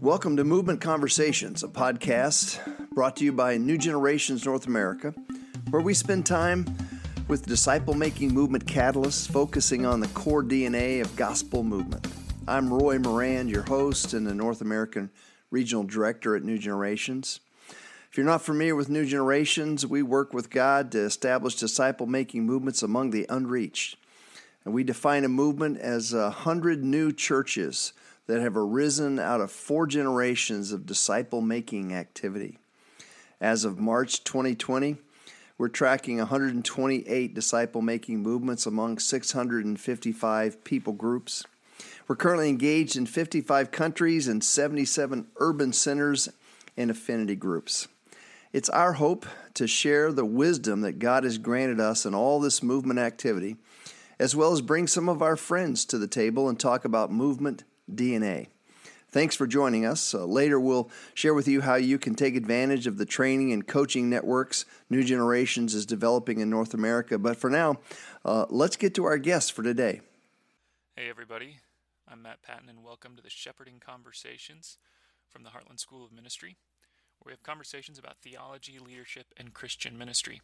Welcome to Movement Conversations, a podcast brought to you by New Generations North America, where we spend time with disciple making movement catalysts focusing on the core DNA of gospel movement. I'm Roy Moran, your host and the North American Regional Director at New Generations. If you're not familiar with New Generations, we work with God to establish disciple making movements among the unreached. And we define a movement as a hundred new churches that have arisen out of four generations of disciple making activity. As of March 2020, we're tracking 128 disciple making movements among 655 people groups. We're currently engaged in 55 countries and 77 urban centers and affinity groups. It's our hope to share the wisdom that God has granted us in all this movement activity, as well as bring some of our friends to the table and talk about movement DNA. Thanks for joining us. Uh, later, we'll share with you how you can take advantage of the training and coaching networks New Generations is developing in North America. But for now, uh, let's get to our guests for today. Hey, everybody. I'm Matt Patton, and welcome to the Shepherding Conversations from the Heartland School of Ministry, where we have conversations about theology, leadership, and Christian ministry.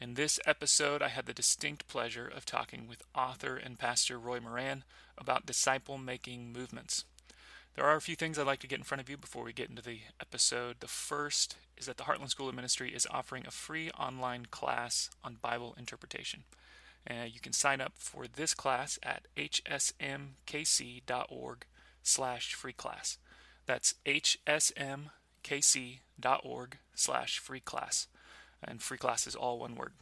In this episode, I had the distinct pleasure of talking with author and pastor Roy Moran about disciple making movements. There are a few things I'd like to get in front of you before we get into the episode. The first is that the Heartland School of Ministry is offering a free online class on Bible interpretation. Uh, you can sign up for this class at hsmkc.org slash free class. That's hsmkc.org slash free class and free class is all one word.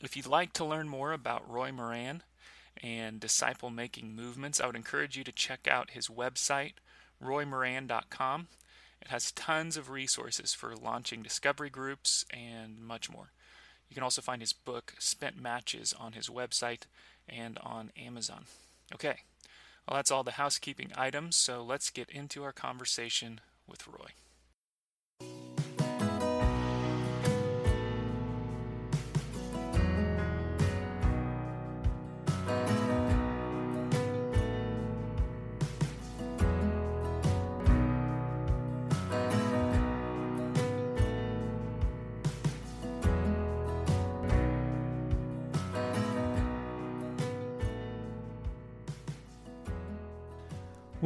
If you'd like to learn more about Roy Moran and disciple making movements, I would encourage you to check out his website, roymoran.com. It has tons of resources for launching discovery groups and much more. You can also find his book, Spent Matches, on his website and on Amazon. Okay, well, that's all the housekeeping items, so let's get into our conversation with Roy.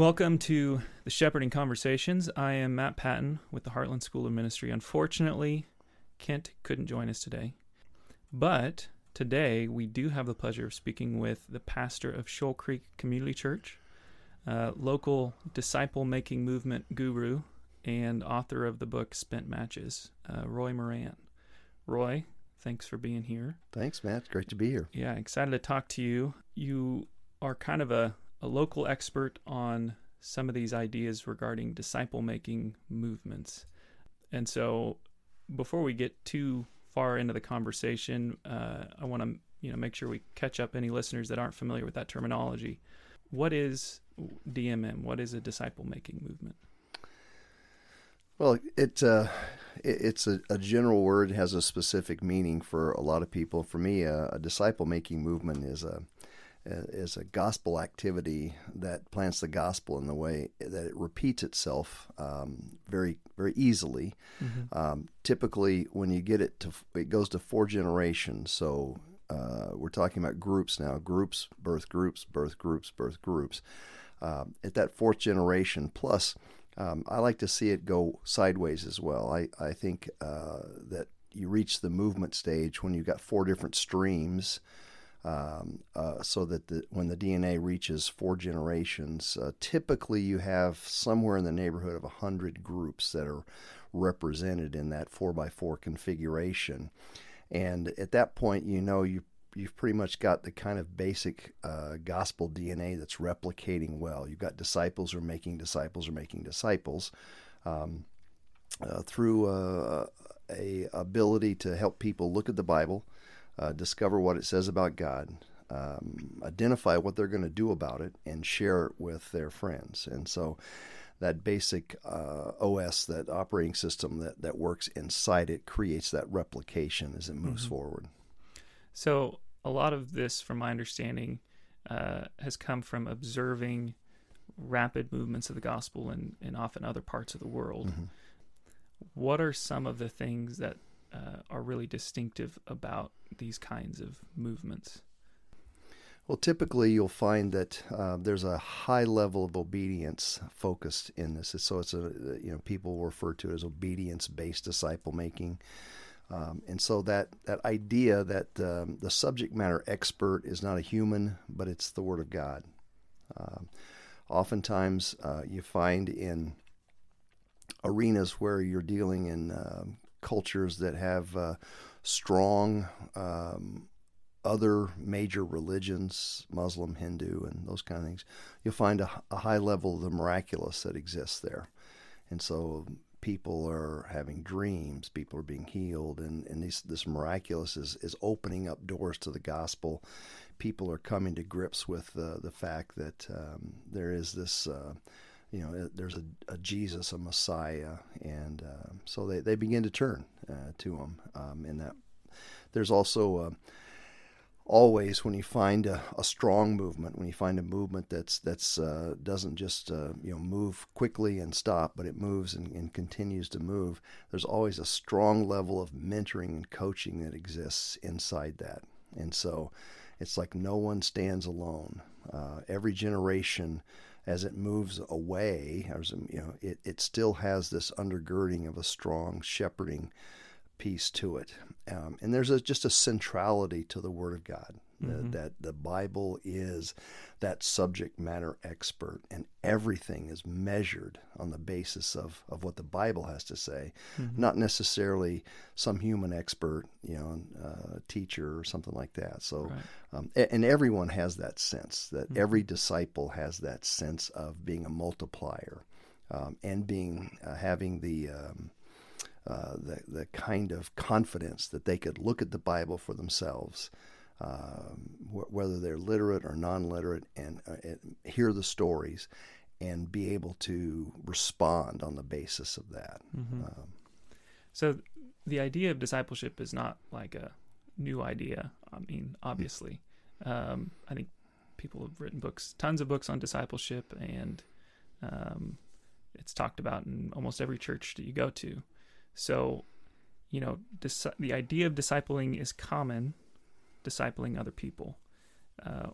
Welcome to the Shepherding Conversations. I am Matt Patton with the Heartland School of Ministry. Unfortunately, Kent couldn't join us today. But today we do have the pleasure of speaking with the pastor of Shoal Creek Community Church, uh, local disciple making movement guru, and author of the book Spent Matches, uh, Roy Moran. Roy, thanks for being here. Thanks, Matt. Great to be here. Yeah, excited to talk to you. You are kind of a a local expert on some of these ideas regarding disciple making movements. And so, before we get too far into the conversation, uh, I want to you know make sure we catch up any listeners that aren't familiar with that terminology. What is DMM? What is a disciple making movement? Well, it, uh, it it's a, a, general word, has a specific meaning for a lot of people. For me, uh, a disciple making movement is a is a gospel activity that plants the gospel in the way that it repeats itself um, very very easily. Mm-hmm. Um, typically, when you get it to it goes to four generations. So uh, we're talking about groups now: groups, birth groups, birth groups, birth groups. Uh, at that fourth generation, plus, um, I like to see it go sideways as well. I I think uh, that you reach the movement stage when you've got four different streams um, uh, so that the, when the DNA reaches four generations, uh, typically you have somewhere in the neighborhood of 100 groups that are represented in that 4x4 configuration. And at that point, you know you you've pretty much got the kind of basic uh, gospel DNA that's replicating well. You've got disciples are making disciples or making disciples um, uh, through uh, a ability to help people look at the Bible, uh, discover what it says about God, um, identify what they're going to do about it, and share it with their friends. And so that basic uh, OS, that operating system that, that works inside it, creates that replication as it moves mm-hmm. forward. So, a lot of this, from my understanding, uh, has come from observing rapid movements of the gospel in, in often other parts of the world. Mm-hmm. What are some of the things that uh, are really distinctive about these kinds of movements? Well, typically you'll find that uh, there's a high level of obedience focused in this. So it's a you know people refer to it as obedience-based disciple making, um, and so that that idea that um, the subject matter expert is not a human, but it's the Word of God. Um, oftentimes uh, you find in arenas where you're dealing in um, cultures that have uh, strong um, other major religions, Muslim, Hindu, and those kind of things, you'll find a, a, high level of the miraculous that exists there. And so people are having dreams, people are being healed, and, and these, this miraculous is, is opening up doors to the gospel. People are coming to grips with uh, the fact that um, there is this. Uh, you know, there's a, a, Jesus, a Messiah, and uh, so they, they begin to turn uh, to him. Um, and that there's also uh, always when you find a, a, strong movement, when you find a movement that's that's uh, doesn't just uh, you know move quickly and stop, but it moves and, and, continues to move. There's always a strong level of mentoring and coaching that exists inside that, and so it's like no one stands alone. Uh, every generation. As it moves away, as, you know, it, it still has this undergirding of a strong shepherding piece to it. Um, and there's a, just a centrality to the Word of God mm-hmm. that the Bible is that subject matter expert, and everything is measured on the basis of, of what the Bible has to say, mm-hmm. not necessarily some human expert, you know, uh, teacher or something like that. So, right. um, and everyone has that sense that mm-hmm. every disciple has that sense of being a multiplier um, and being uh, having the um, uh, the, the kind of confidence that they could look at the Bible for themselves, um, wh- whether they're literate or non literate, and, uh, and, hear the stories and be able to respond on the basis of that. Mm-hmm. Um, so, the idea of discipleship is not like a new idea. I mean, obviously, um, I think people have written books, tons of books on discipleship, and um, it's talked about in almost every church that you go to. So, you know, dis- the idea of discipling is common, discipling other people. Uh,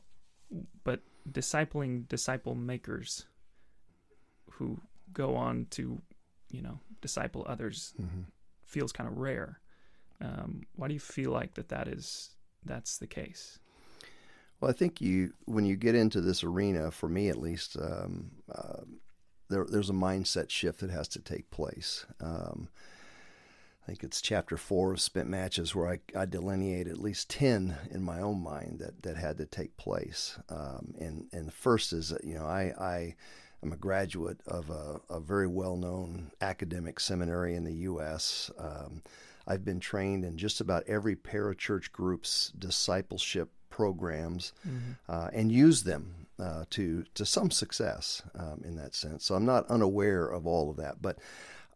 but discipling disciple makers who go on to, you know, disciple others mm-hmm. feels kind of rare. Um, why do you feel like that that is that's the case? Well, I think you when you get into this arena, for me at least, um, uh, there, there's a mindset shift that has to take place. Um, I think it's chapter four of Spent Matches where I, I delineate at least 10 in my own mind that, that had to take place. Um, and, and the first is, that, you know, I, I am a graduate of a, a very well known academic seminary in the U.S. Um, I've been trained in just about every parachurch group's discipleship programs mm-hmm. uh, and use them uh, to to some success um, in that sense. So I'm not unaware of all of that, but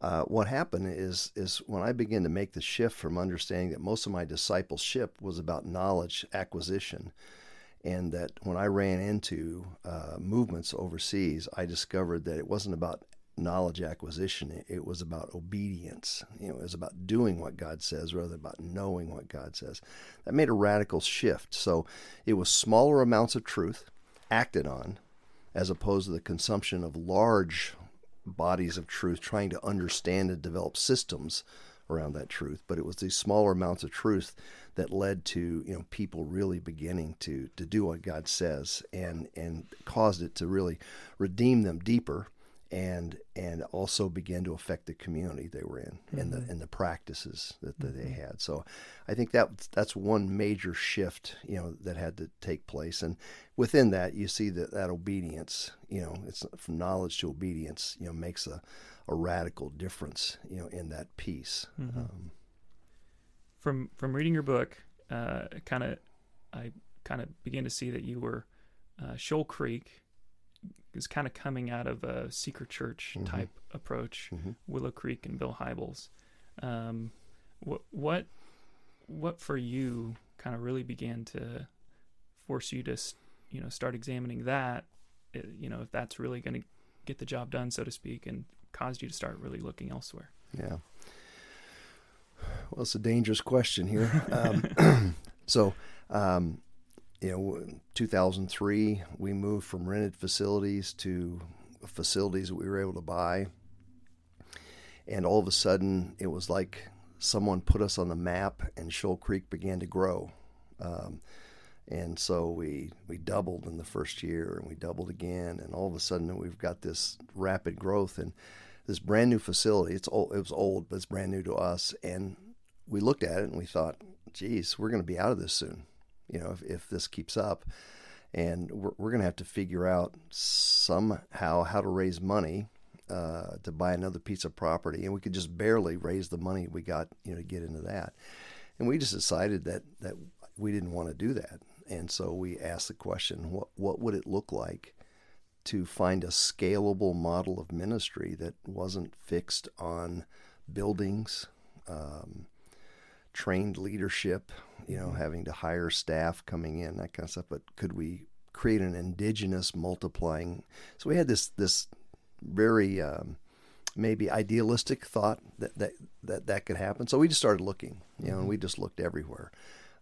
uh, what happened is is when I began to make the shift from understanding that most of my discipleship was about knowledge acquisition, and that when I ran into uh, movements overseas, I discovered that it wasn't about knowledge acquisition; it was about obedience. You know, it was about doing what God says rather than about knowing what God says. That made a radical shift. So it was smaller amounts of truth acted on, as opposed to the consumption of large bodies of truth, trying to understand and develop systems around that truth. But it was these smaller amounts of truth that led to you know people really beginning to to do what God says and and caused it to really redeem them deeper and and also began to affect the community they were in mm-hmm. and the and the practices that, that mm-hmm. they had. So I think that that's one major shift, you know, that had to take place. And within that you see that that obedience, you know, it's from knowledge to obedience, you know, makes a, a radical difference, you know, in that piece. Mm-hmm. Um, from from reading your book, uh, kind of I kind of began to see that you were uh, Shoal Creek is kind of coming out of a seeker church mm-hmm. type approach, mm-hmm. Willow Creek and Bill Hybels. Um, what what what for you kind of really began to force you to you know start examining that you know, if that's really going to get the job done, so to speak, and caused you to start really looking elsewhere? Yeah. Well, it's a dangerous question here. Um, so, um, you know, 2003, we moved from rented facilities to facilities that we were able to buy. And all of a sudden, it was like someone put us on the map, and Shoal Creek began to grow. Um, and so we we doubled in the first year, and we doubled again, and all of a sudden we've got this rapid growth and this brand new facility. It's old, it was old, but it's brand new to us, and we looked at it and we thought, geez, we're going to be out of this soon, you know, if, if this keeps up. And we're, we're going to have to figure out somehow how to raise money uh, to buy another piece of property. And we could just barely raise the money we got, you know, to get into that. And we just decided that, that we didn't want to do that. And so we asked the question, what, what would it look like to find a scalable model of ministry that wasn't fixed on buildings, um, trained leadership, you know, mm-hmm. having to hire staff coming in, that kind of stuff. But could we create an indigenous multiplying? So we had this this very um, maybe idealistic thought that, that that that could happen. So we just started looking, you know, and we mm-hmm. just looked everywhere.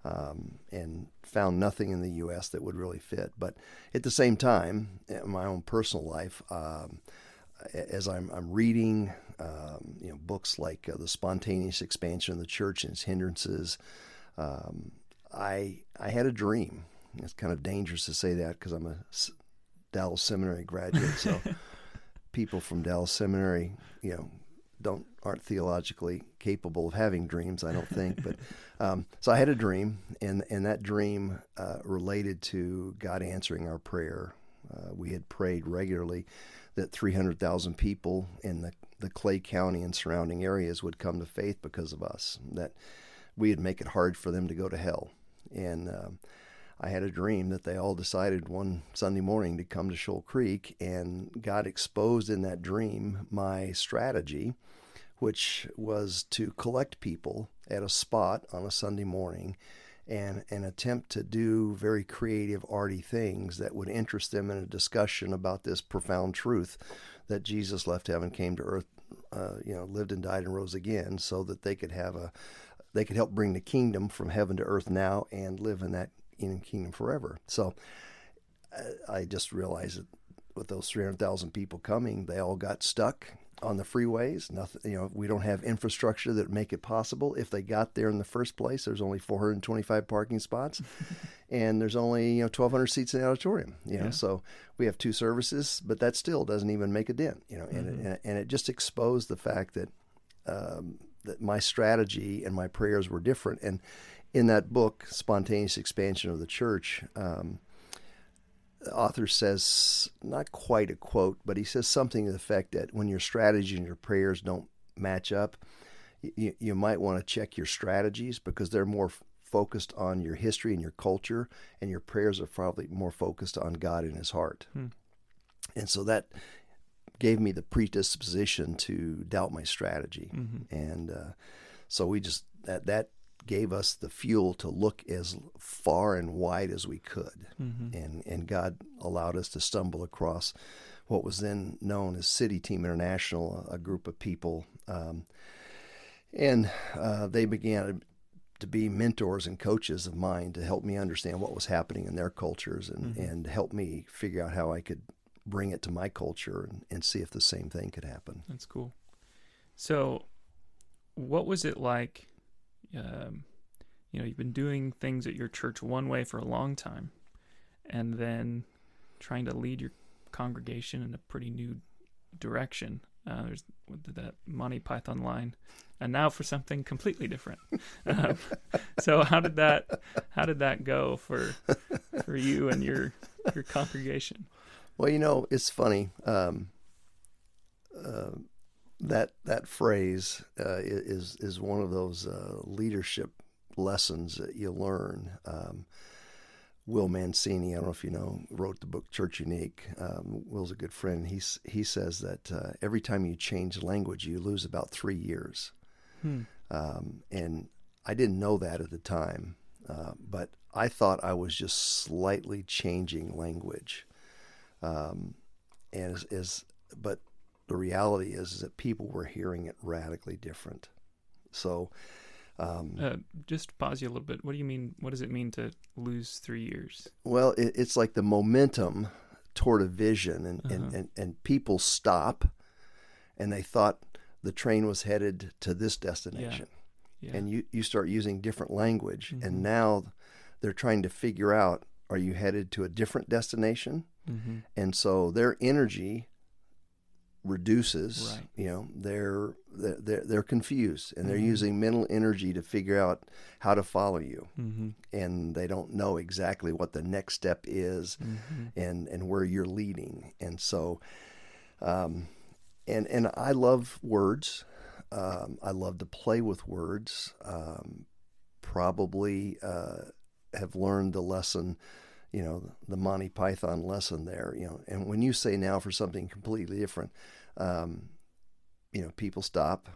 Um, and found nothing in the U.S. that would really fit. But at the same time, in my own personal life, um, as I'm, I'm reading, um, you know, books like uh, the spontaneous expansion of the church and its hindrances, um, I I had a dream. It's kind of dangerous to say that because I'm a Dallas Seminary graduate, so people from Dallas Seminary, you know, don't aren't theologically capable of having dreams. I don't think, but um, so I had a dream, and and that dream uh, related to God answering our prayer. Uh, we had prayed regularly that 300,000 people in the, the Clay County and surrounding areas would come to faith because of us, that we'd make it hard for them to go to hell. And um, I had a dream that they all decided one Sunday morning to come to Shoal Creek, and God exposed in that dream my strategy, which was to collect people at a spot on a Sunday morning and an attempt to do very creative, arty things that would interest them in a discussion about this profound truth that Jesus left heaven, came to earth, uh, you know, lived and died and rose again, so that they could have a, they could help bring the kingdom from heaven to earth now and live in that in kingdom forever. So uh, I just realized that with those 300,000 people coming, they all got stuck on the freeways. Nothing, you know, we don't have infrastructure that make it possible. If they got there in the first place, there's only 425 parking spots, and there's only you know 1,200 seats in the auditorium. You know, yeah. so we have two services, but that still doesn't even make a dent. You know, and mm-hmm. it, and it just exposed the fact that um, that my strategy and my prayers were different. And in that book, spontaneous expansion of the church. Um, the author says not quite a quote, but he says something to the effect that when your strategy and your prayers don't match up, you, you might want to check your strategies because they're more f- focused on your history and your culture, and your prayers are probably more focused on God and His heart. Hmm. And so that gave me the predisposition to doubt my strategy, mm-hmm. and uh, so we just that that gave us the fuel to look as far and wide as we could. Mm-hmm. And, and God allowed us to stumble across what was then known as City Team International, a group of people. Um, and uh, they began to be mentors and coaches of mine to help me understand what was happening in their cultures and, mm-hmm. and help me figure out how I could bring it to my culture and, and see if the same thing could happen. That's cool. So, what was it like um, you know, you've been doing things at your church one way for a long time, and then trying to lead your congregation in a pretty new direction. Uh, there's that Monty Python line, and now for something completely different. Um, so how did that how did that go for for you and your your congregation? Well, you know, it's funny. Um, uh, that that phrase uh, is is one of those uh, leadership lessons that you learn. Um, Will Mancini, I don't know if you know, wrote the book Church Unique. Um, Will's a good friend. He's, he says that uh, every time you change language, you lose about three years. Hmm. Um, and I didn't know that at the time, uh, but I thought I was just slightly changing language. Um, and is, is, but the reality is, is that people were hearing it radically different. So, um, uh, just pause you a little bit. What do you mean? What does it mean to lose three years? Well, it, it's like the momentum toward a vision, and, uh-huh. and, and, and people stop, and they thought the train was headed to this destination. Yeah. Yeah. And you, you start using different language, mm-hmm. and now they're trying to figure out are you headed to a different destination? Mm-hmm. And so their energy reduces. Right. You know, they're they're they're confused and they're mm-hmm. using mental energy to figure out how to follow you, mm-hmm. and they don't know exactly what the next step is, mm-hmm. and and where you're leading. And so, um, and and I love words. Um, I love to play with words. Um, probably uh, have learned the lesson you know, the Monty Python lesson there, you know. And when you say now for something completely different, um, you know, people stop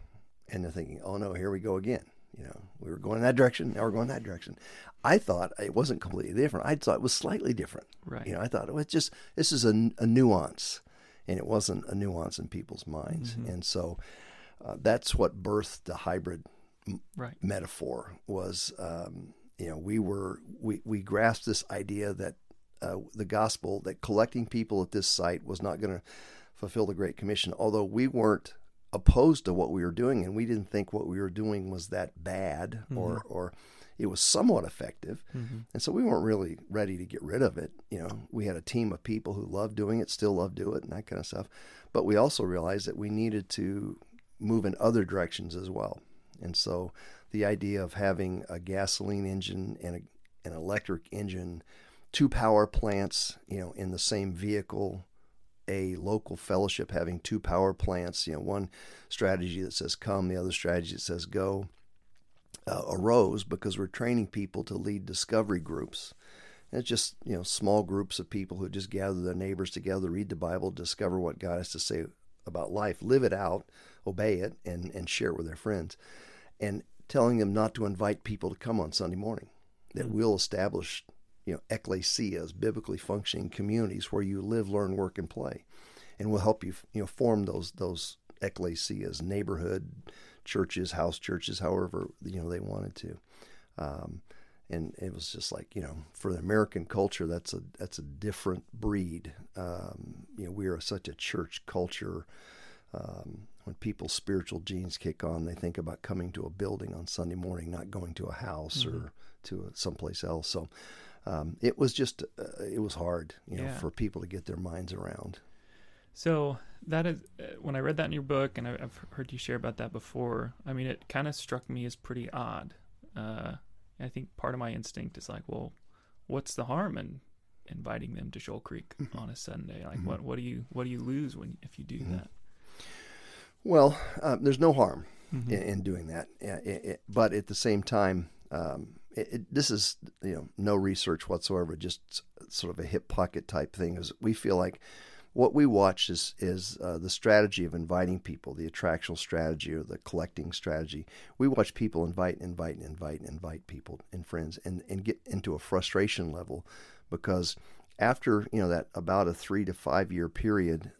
and they're thinking, oh no, here we go again. You know, we were going in that direction, now we're going that direction. I thought it wasn't completely different. I thought it was slightly different. Right. You know, I thought it was just this is a, a nuance, and it wasn't a nuance in people's minds. Mm-hmm. And so uh, that's what birthed the hybrid right. metaphor was. Um, you know, we were we we grasped this idea that uh, the gospel that collecting people at this site was not going to fulfill the Great Commission, although we weren't opposed to what we were doing and we didn't think what we were doing was that bad mm-hmm. or or it was somewhat effective. Mm-hmm. And so we weren't really ready to get rid of it. You know, we had a team of people who loved doing it, still love do it and that kind of stuff. But we also realized that we needed to move in other directions as well. And so the idea of having a gasoline engine and a, an electric engine, two power plants, you know, in the same vehicle, a local fellowship having two power plants, you know, one strategy that says come, the other strategy that says go, uh, arose because we're training people to lead discovery groups. And it's just, you know, small groups of people who just gather their neighbors together, read the Bible, discover what God has to say about life, live it out, obey it, and, and share it with their friends. And telling them not to invite people to come on Sunday morning, that mm-hmm. we'll establish you know ecclesias, biblically functioning communities where you live, learn, work, and play, and we'll help you you know form those those ecclesias, neighborhood churches, house churches, however you know they wanted to. Um, and it was just like you know for the American culture that's a that's a different breed. Um, you know we are such a church culture. Um, when people's spiritual genes kick on, they think about coming to a building on Sunday morning, not going to a house mm-hmm. or to a, someplace else. So um, it was just uh, it was hard, you know, yeah. for people to get their minds around. So that is uh, when I read that in your book, and I, have heard you share about that before. I mean, it kind of struck me as pretty odd. Uh, I think part of my instinct is like, well, what's the harm in inviting them to Shoal Creek mm-hmm. on a Sunday? Like, mm-hmm. what what do you what do you lose when if you do mm-hmm. that? Well, uh, there's no harm mm-hmm. in, in, doing that, it, it, but at the same time, um, it, this is you know no research whatsoever, just sort of a hip pocket type thing. Is we feel like what we watch is is uh, the strategy of inviting people, the attractional strategy or the collecting strategy. We watch people invite, invite, invite, invite people and friends, and and get into a frustration level because after you know that about a three to five year period,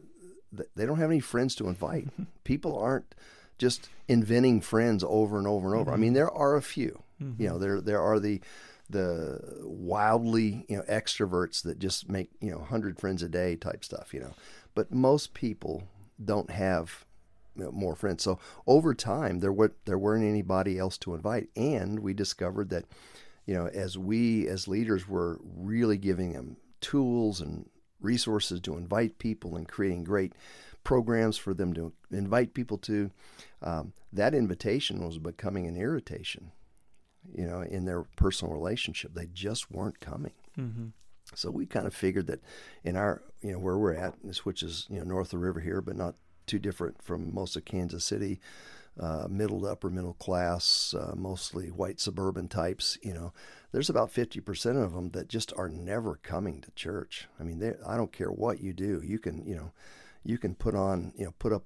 they don't have any friends to invite. People aren't just inventing friends over and over and over. Mm-hmm. I mean, there are a few. Mm-hmm. You know, there there are the the wildly you know extroverts that just make you know hundred friends a day type stuff. You know, but most people don't have you know, more friends. So over time, there were there weren't anybody else to invite, and we discovered that you know as we as leaders were really giving them tools and resources to invite people and creating great programs for them to invite people to. Um, that invitation was becoming an irritation, you know, in their personal relationship. They just weren't coming. Mm-hmm. So we kind of figured that in our, you know, where we're at, which is, you know, north of the river here, but not too different from most of Kansas City, uh, middle to upper middle class, uh, mostly white suburban types, you know, there's about 50% of them that just are never coming to church. I mean, they, I don't care what you do. You can, you know, you can put on, you know, put up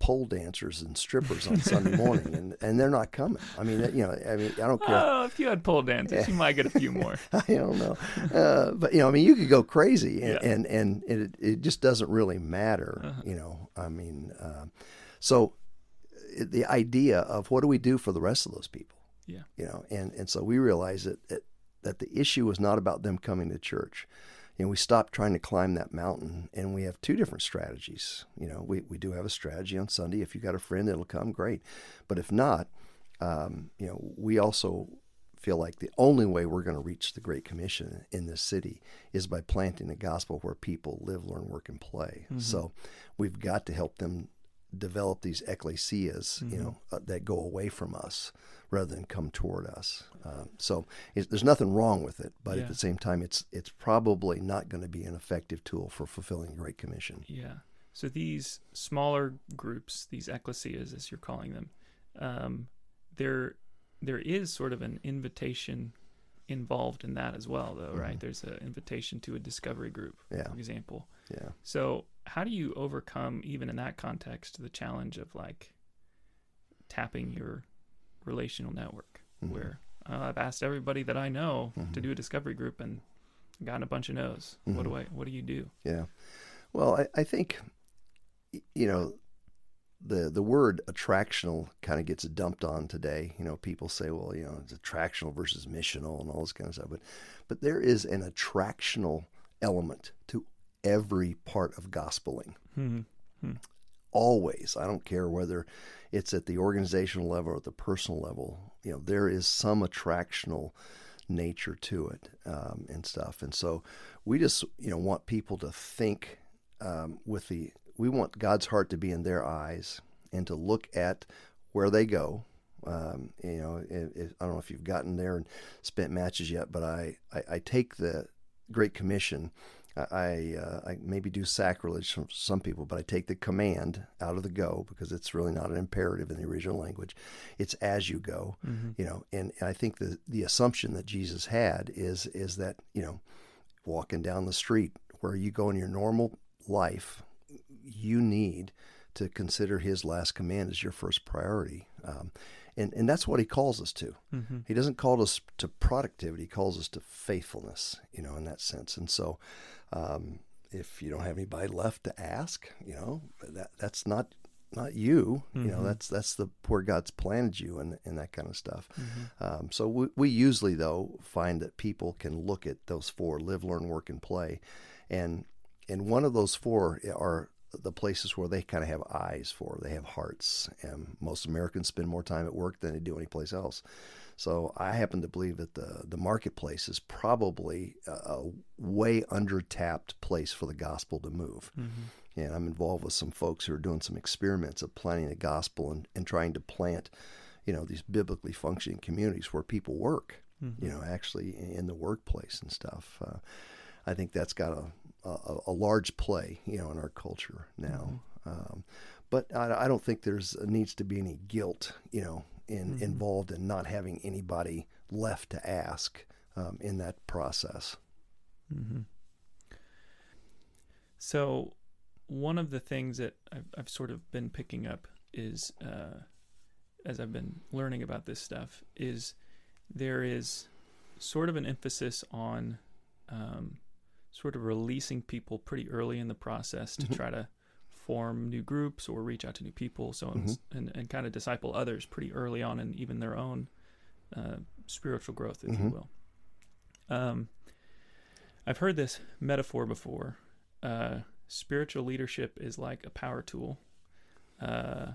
pole dancers and strippers on Sunday morning, and, and they're not coming. I mean, you know, I mean, I don't care. Oh, if you had pole dancers, you might get a few more. I don't know, uh, but you know, I mean, you could go crazy, and Yeah. and, and it it just doesn't really matter. Uh-huh. You know, I mean, uh, so the idea of what do we do for the rest of those people? Yeah. you know, and and so we realized that that, that the issue was not about them coming to church. You know, we stopped trying to climb that mountain, and we have two different strategies. You know, we, we do have a strategy on Sunday. If you got a friend, it'll come, great. But if not, um, you know, we also feel like the only way we're going to reach the Great Commission in this city is by planting the gospel where people live, learn, work, and play. So we've got to help them develop these ecclesias, you know, uh, that go away from us rather than come toward us. Um, so there's nothing wrong with it, but Yeah. at the same time, it's it's probably not going to be an effective tool for fulfilling the Great Commission. Yeah. So these smaller groups, these ecclesias, as you're calling them, um, there there is sort of an invitation involved in that as well, though, right? There's an invitation to a discovery group, Yeah. for example. Yeah. So how do you overcome, even in that context, the challenge of like tapping your relational network, Mhm. where uh, I've asked everybody that I know to Mhm. do a discovery group and gotten a bunch of no's. What do I? What do you do? Yeah. Well, I, I think, you know, the the word attractional kind of gets dumped on today. You know, people say, well, you know, it's attractional versus missional and all this kind of stuff. But but there is an attractional element to every part of gospeling. Hmm. Always. I don't care whether it's at the organizational level or at the personal level. You know, there is some attractional nature to it um, and stuff. And so we just, you know, want people to think um, with the, we want God's heart to be in their eyes and to look at where they go. Um, you know, it, it, I don't know if you've gotten there and spent matches yet, but I, I, I take the Great Commission. I, uh, I maybe do sacrilege from some people, but I take the command out of the go because it's really not an imperative in the original language. It's as you go, you know. And, and I think the the assumption that Jesus had is is that you know, walking down the street where you go in your normal life, you need to consider His last command as your first priority. Um, and, and that's what he calls us to. Mm-hmm. He doesn't call us to productivity; he calls us to faithfulness. You know, in that sense. And so, um, if you don't have anybody left to ask, you know, that that's not not you. You know, Mhm. that's that's the where God's planted you and and that kind of stuff. Mm-hmm. Um, so we, we usually though find that people can look at those four: live, learn, work, and play, and and one of those four are the places where they kind of have eyes for. They have hearts, and most Americans spend more time at work than they do anyplace else. So I happen to believe that the the marketplace is probably a, a way under tapped place for the gospel to move. Mm-hmm. And I'm involved with some folks who are doing some experiments of planting the gospel and, and trying to plant, you know, these biblically functioning communities where people work, Mm-hmm. you know, actually in the workplace and stuff. Uh, I think that's got a, a, a large play, you know, in our culture now. Um, but I, I don't think there's needs to be any guilt, you know, in Mhm. involved in not having anybody left to ask um, in that process. Mm-hmm. So, one of the things that I've, I've sort of been picking up is, uh, as I've been learning about this stuff, is there is sort of an emphasis on um, sort of releasing people pretty early in the process to Mhm. try to form new groups or reach out to new people, so on, and, and kind of disciple others pretty early on in even their own uh, spiritual growth, if you Mhm. will. Um, I've heard this metaphor before. Uh, spiritual leadership is like a power tool. Uh,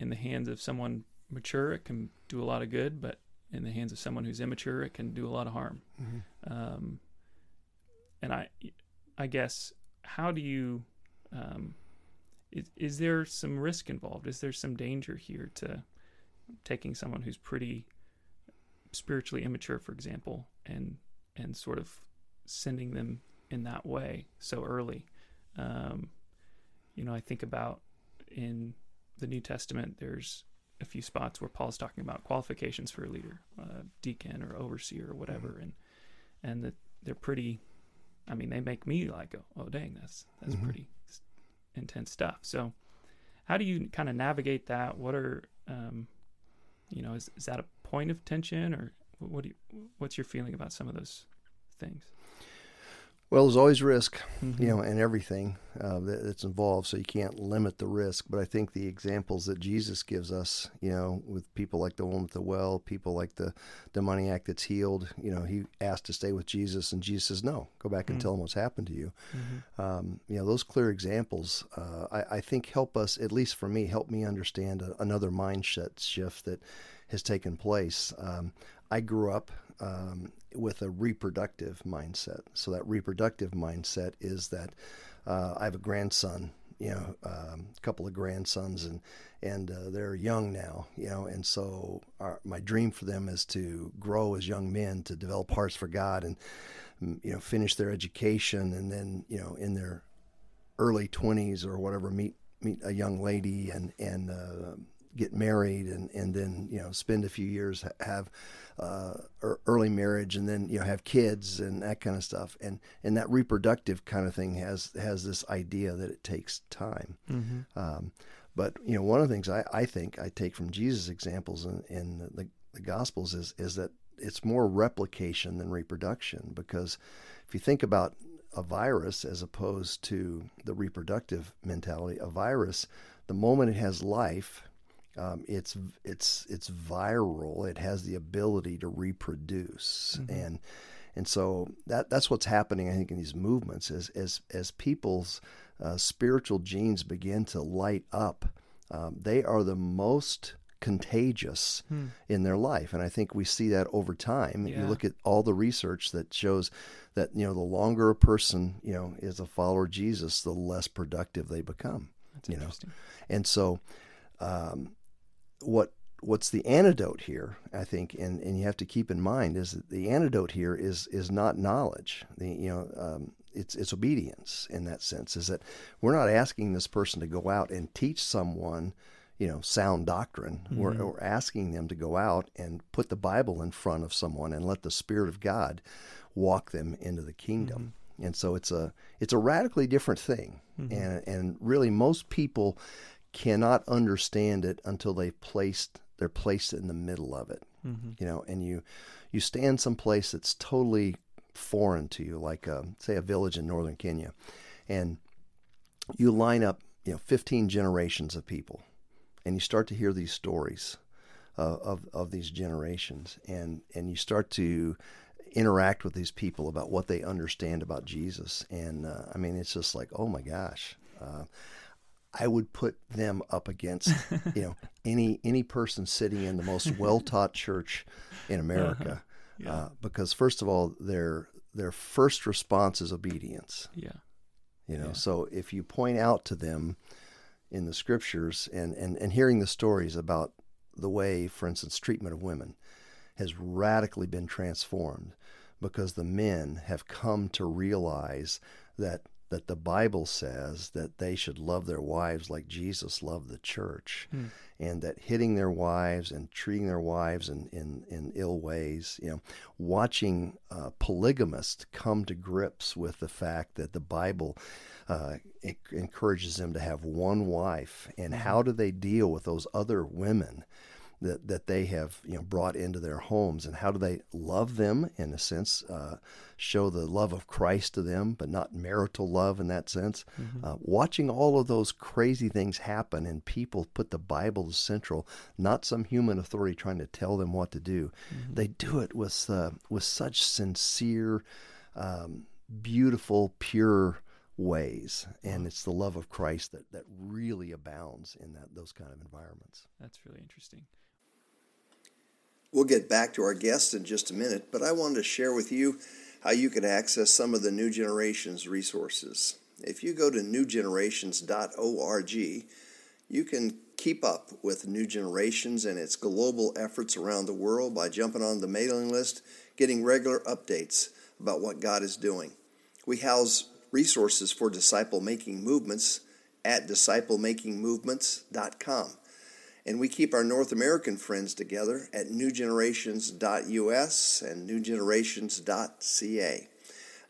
in the hands of someone mature, it can do a lot of good, but in the hands of someone who's immature, it can do a lot of harm. Um, and I, I guess, how do you? Um, is, is there some risk involved? Is there some danger here to taking someone who's pretty spiritually immature, for example, and and sort of sending them in that way so early? Um, you know, I think about in the New Testament, there's a few spots where Paul's talking about qualifications for a leader, uh, deacon or overseer or whatever, and and that they're pretty. I mean, they make me like, oh, oh dang, that's that's Mhm. pretty intense stuff. So, how do you kind of navigate that? What are um, you know, is, is that a point of tension or what do you, what's your feeling about some of those things? Well, there's always risk, Mm-hmm. you know, and everything uh, that, that's involved. So you can't limit the risk. But I think the examples that Jesus gives us, you know, with people like the one with the well, people like the demoniac that's healed, you know, he asked to stay with Jesus, and Jesus says, "No, go back and Mm. tell him what's happened to you." Mm-hmm. Um, you know, those clear examples, uh, I, I think, help us, at least for me, help me understand a, another mindset shift that has taken place. Um, I grew up um, with a reproductive mindset. So that reproductive mindset is that uh, I have a grandson, you know, um, a couple of grandsons, and and uh, they're young now, you know, and so our, my dream for them is to grow as young men, to develop hearts for God, and mm, you know, finish their education, and then you know, in their early twenties or whatever, meet meet a young lady and and uh, get married, and and then you know, spend a few years have uh, er- early marriage and then you know have kids and that kind of stuff and and that reproductive kind of thing has has this idea that it takes time Mm-hmm. um, but you know one of the things I, I think I take from Jesus examples in, in the, the Gospels is is that it's more replication than reproduction because if you think about a virus as opposed to the reproductive mentality a virus the moment it has life um, it's it's it's viral. It has the ability to reproduce, Mhm. and and so that that's what's happening. I think in these movements as as as people's uh, spiritual genes begin to light up, um, they are the most contagious Hmm. in their life, and I think we see that over time. You look at all the research that shows that you know the longer a person you know is a follower of Jesus, the less productive they become. That's you know. interesting. And so, um, what what's the antidote here? I think, and, and you have to keep in mind is that the antidote here is is not knowledge. The you know um, it's it's obedience in that sense. Is that we're not asking this person to go out and teach someone. You know, sound doctrine. We're, Mhm. we're asking them to go out and put the Bible in front of someone and let the Spirit of God walk them into the kingdom. And so it's a it's a radically different thing Mhm. and and really most people cannot understand it until they've placed they're placed in the middle of it Mm-hmm. you know and you you stand someplace that's totally foreign to you like um, say a village in northern kenya and you line up you know 15 generations of people and you start to hear these stories uh, of of these generations and and you start to interact with these people about what they understand about Jesus and uh, I mean it's just like oh my gosh uh, I would put them up against you know any any person sitting in the most well taught church in America Yeah. uh, because first of all their their first response is obedience yeah. you know Yeah. so if you point out to them in the scriptures and, and and hearing the stories about the way for instance treatment of women has radically been transformed because the men have come to realize that that the bible says that they should love their wives like jesus loved the church Hmm. and that hitting their wives and treating their wives in, in, in ill ways, you know, watching uh, polygamists come to grips with the fact that the Bible uh, encourages them to have one wife, and how do they deal with those other women? That, that they have you know brought into their homes and how do they love them in a sense uh, show the love of Christ to them but not marital love in that sense Mm-hmm. uh, watching all of those crazy things happen and people put the Bible as central, not some human authority trying to tell them what to do. Mm-hmm. They do it with uh, with such sincere, um, beautiful, pure ways, and it's the love of Christ that, that really abounds in that those kind of environments. That's really interesting. We'll get back to our guests in just a minute, but I wanted to share with you how you can access some of the New Generations resources. If you go to newgenerations.org, you can keep up with New Generations and its global efforts around the world by jumping on the mailing list, getting regular updates about what God is doing. We house resources for disciple making movements at disciplemakingmovements.com. And we keep our North American friends together at newgenerations.us and newgenerations.ca.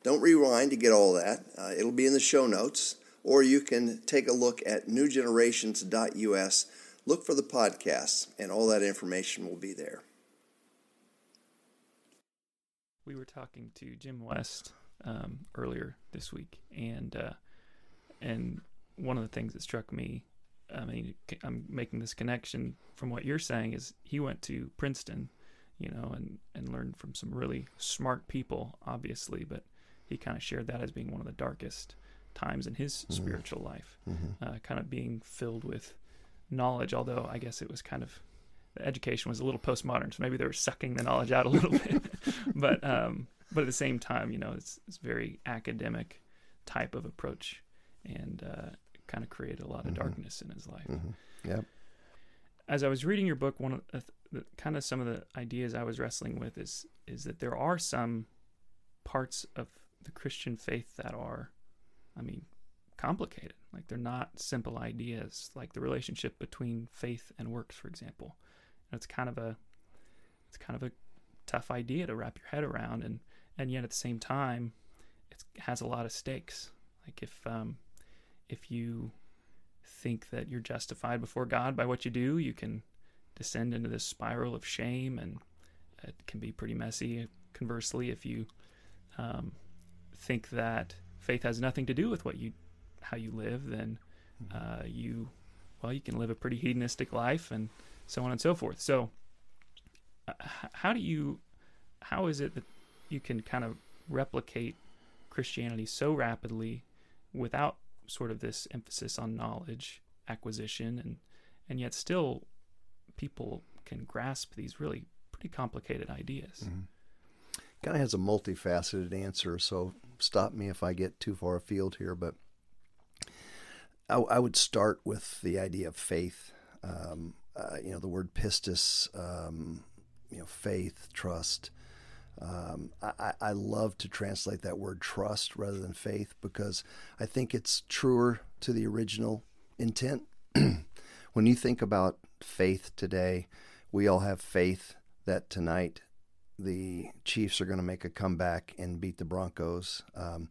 Don't rewind to get all that. Uh, it'll be in the show notes, or you can take a look at newgenerations.us. Look for the podcasts, and all that information will be there. We were talking to Jim West um, earlier this week, and uh, and one of the things that struck me, I mean, I'm making this connection from what you're saying is he went to Princeton, you know, and and learned from some really smart people, obviously, but he kind of shared that as being one of the darkest times in his mm-hmm. spiritual life, mm-hmm. uh, kind of being filled with knowledge. Although I guess it was kind of the education was a little postmodern, so maybe they were sucking the knowledge out a little bit. but um, but at the same time, you know, it's it's very academic type of approach, and uh, kind of created a lot of mm-hmm. darkness in his life. Mm-hmm. Yeah. As I was reading your book, one of the, the, kind of some of the ideas I was wrestling with is is that there are some parts of the Christian faith that are, I mean, complicated. Like they're not simple ideas. Like the relationship between faith and works, for example. And it's kind of a, it's kind of a tough idea to wrap your head around, and and yet at the same time, it has a lot of stakes. Like if um, if you think that you're justified before God by what you do, you can descend into this spiral of shame, and it can be pretty messy. Conversely, if you um, think that faith has nothing to do with what you how you live, then mm-hmm. uh, you well you can live a pretty hedonistic life and so on and so forth. So uh, how do you how is it that you can kind of replicate Christianity so rapidly without sort of this emphasis on knowledge acquisition and and yet still people can grasp these really pretty complicated ideas. Mm-hmm kind of has a multifaceted answer. So stop me if I get too far afield here, but I, I would start with the idea of faith. Um, uh, you know, the word pistis, um, you know, faith, trust. Um, I, I, love to translate that word trust rather than faith because I think it's truer to the original intent. when you think about faith today, we all have faith that tonight the Chiefs are going to make a comeback and beat the Broncos. Um,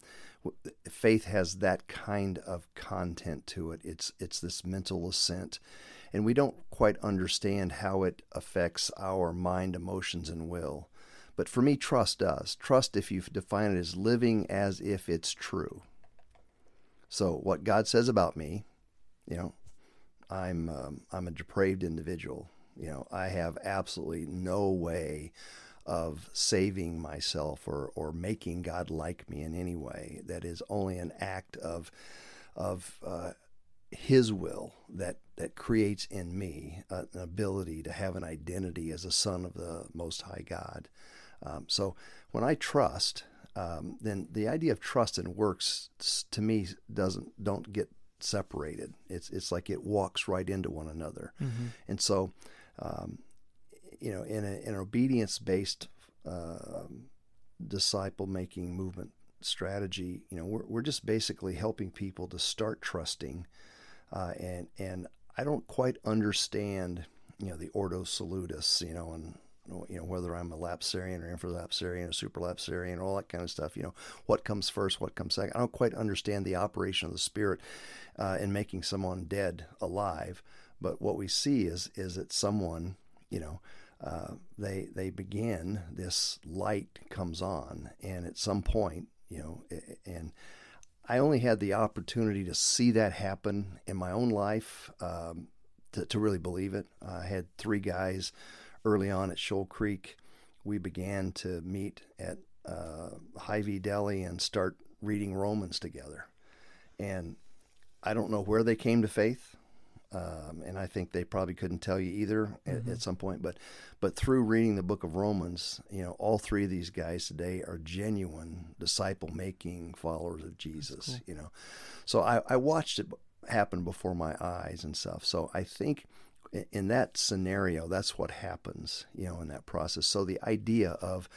faith has that kind of content to it. It's it's this mental assent, and we don't quite understand how it affects our mind, emotions, and will. But for me, trust does. Trust, if you define it as living as if it's true. So what God says about me, you know, I'm um, I'm a depraved individual. You know, I have absolutely no way of saving myself or, or making God like me in any way. That is only an act of of uh, His will that that creates in me an ability to have an identity as a son of the Most High God. Um, so when I trust, um, then the idea of trust and works to me doesn't don't get separated. It's it's like it walks right into one another, mm-hmm. and so um, you know, in, a, in an obedience based uh, disciple making movement strategy, you know, we're, we're just basically helping people to start trusting. Uh, and, and I don't quite understand, you know, the Ordo Salutis, you know, and, you know, whether I'm a lapsarian or infralapsarian or superlapsarian, all that kind of stuff, you know, what comes first, what comes second. I don't quite understand the operation of the Spirit uh, in making someone dead alive. But what we see is, is that someone, you know, uh, they they begin this light comes on, and at some point, you know, and I only had the opportunity to see that happen in my own life um, to, to really believe it. I had three guys early on at Shoal Creek. We began to meet at uh, Hy-Vee Deli and start reading Romans together. And I don't know where they came to faith. Um, and I think they probably couldn't tell you either at, mm-hmm. at, some point. But but through reading the book of Romans, you know, all three of these guys today are genuine disciple making followers of Jesus. Cool. You know, so I, I watched it happen before my eyes and stuff. So I think in that scenario, that's what happens. You know, in that process. So the idea of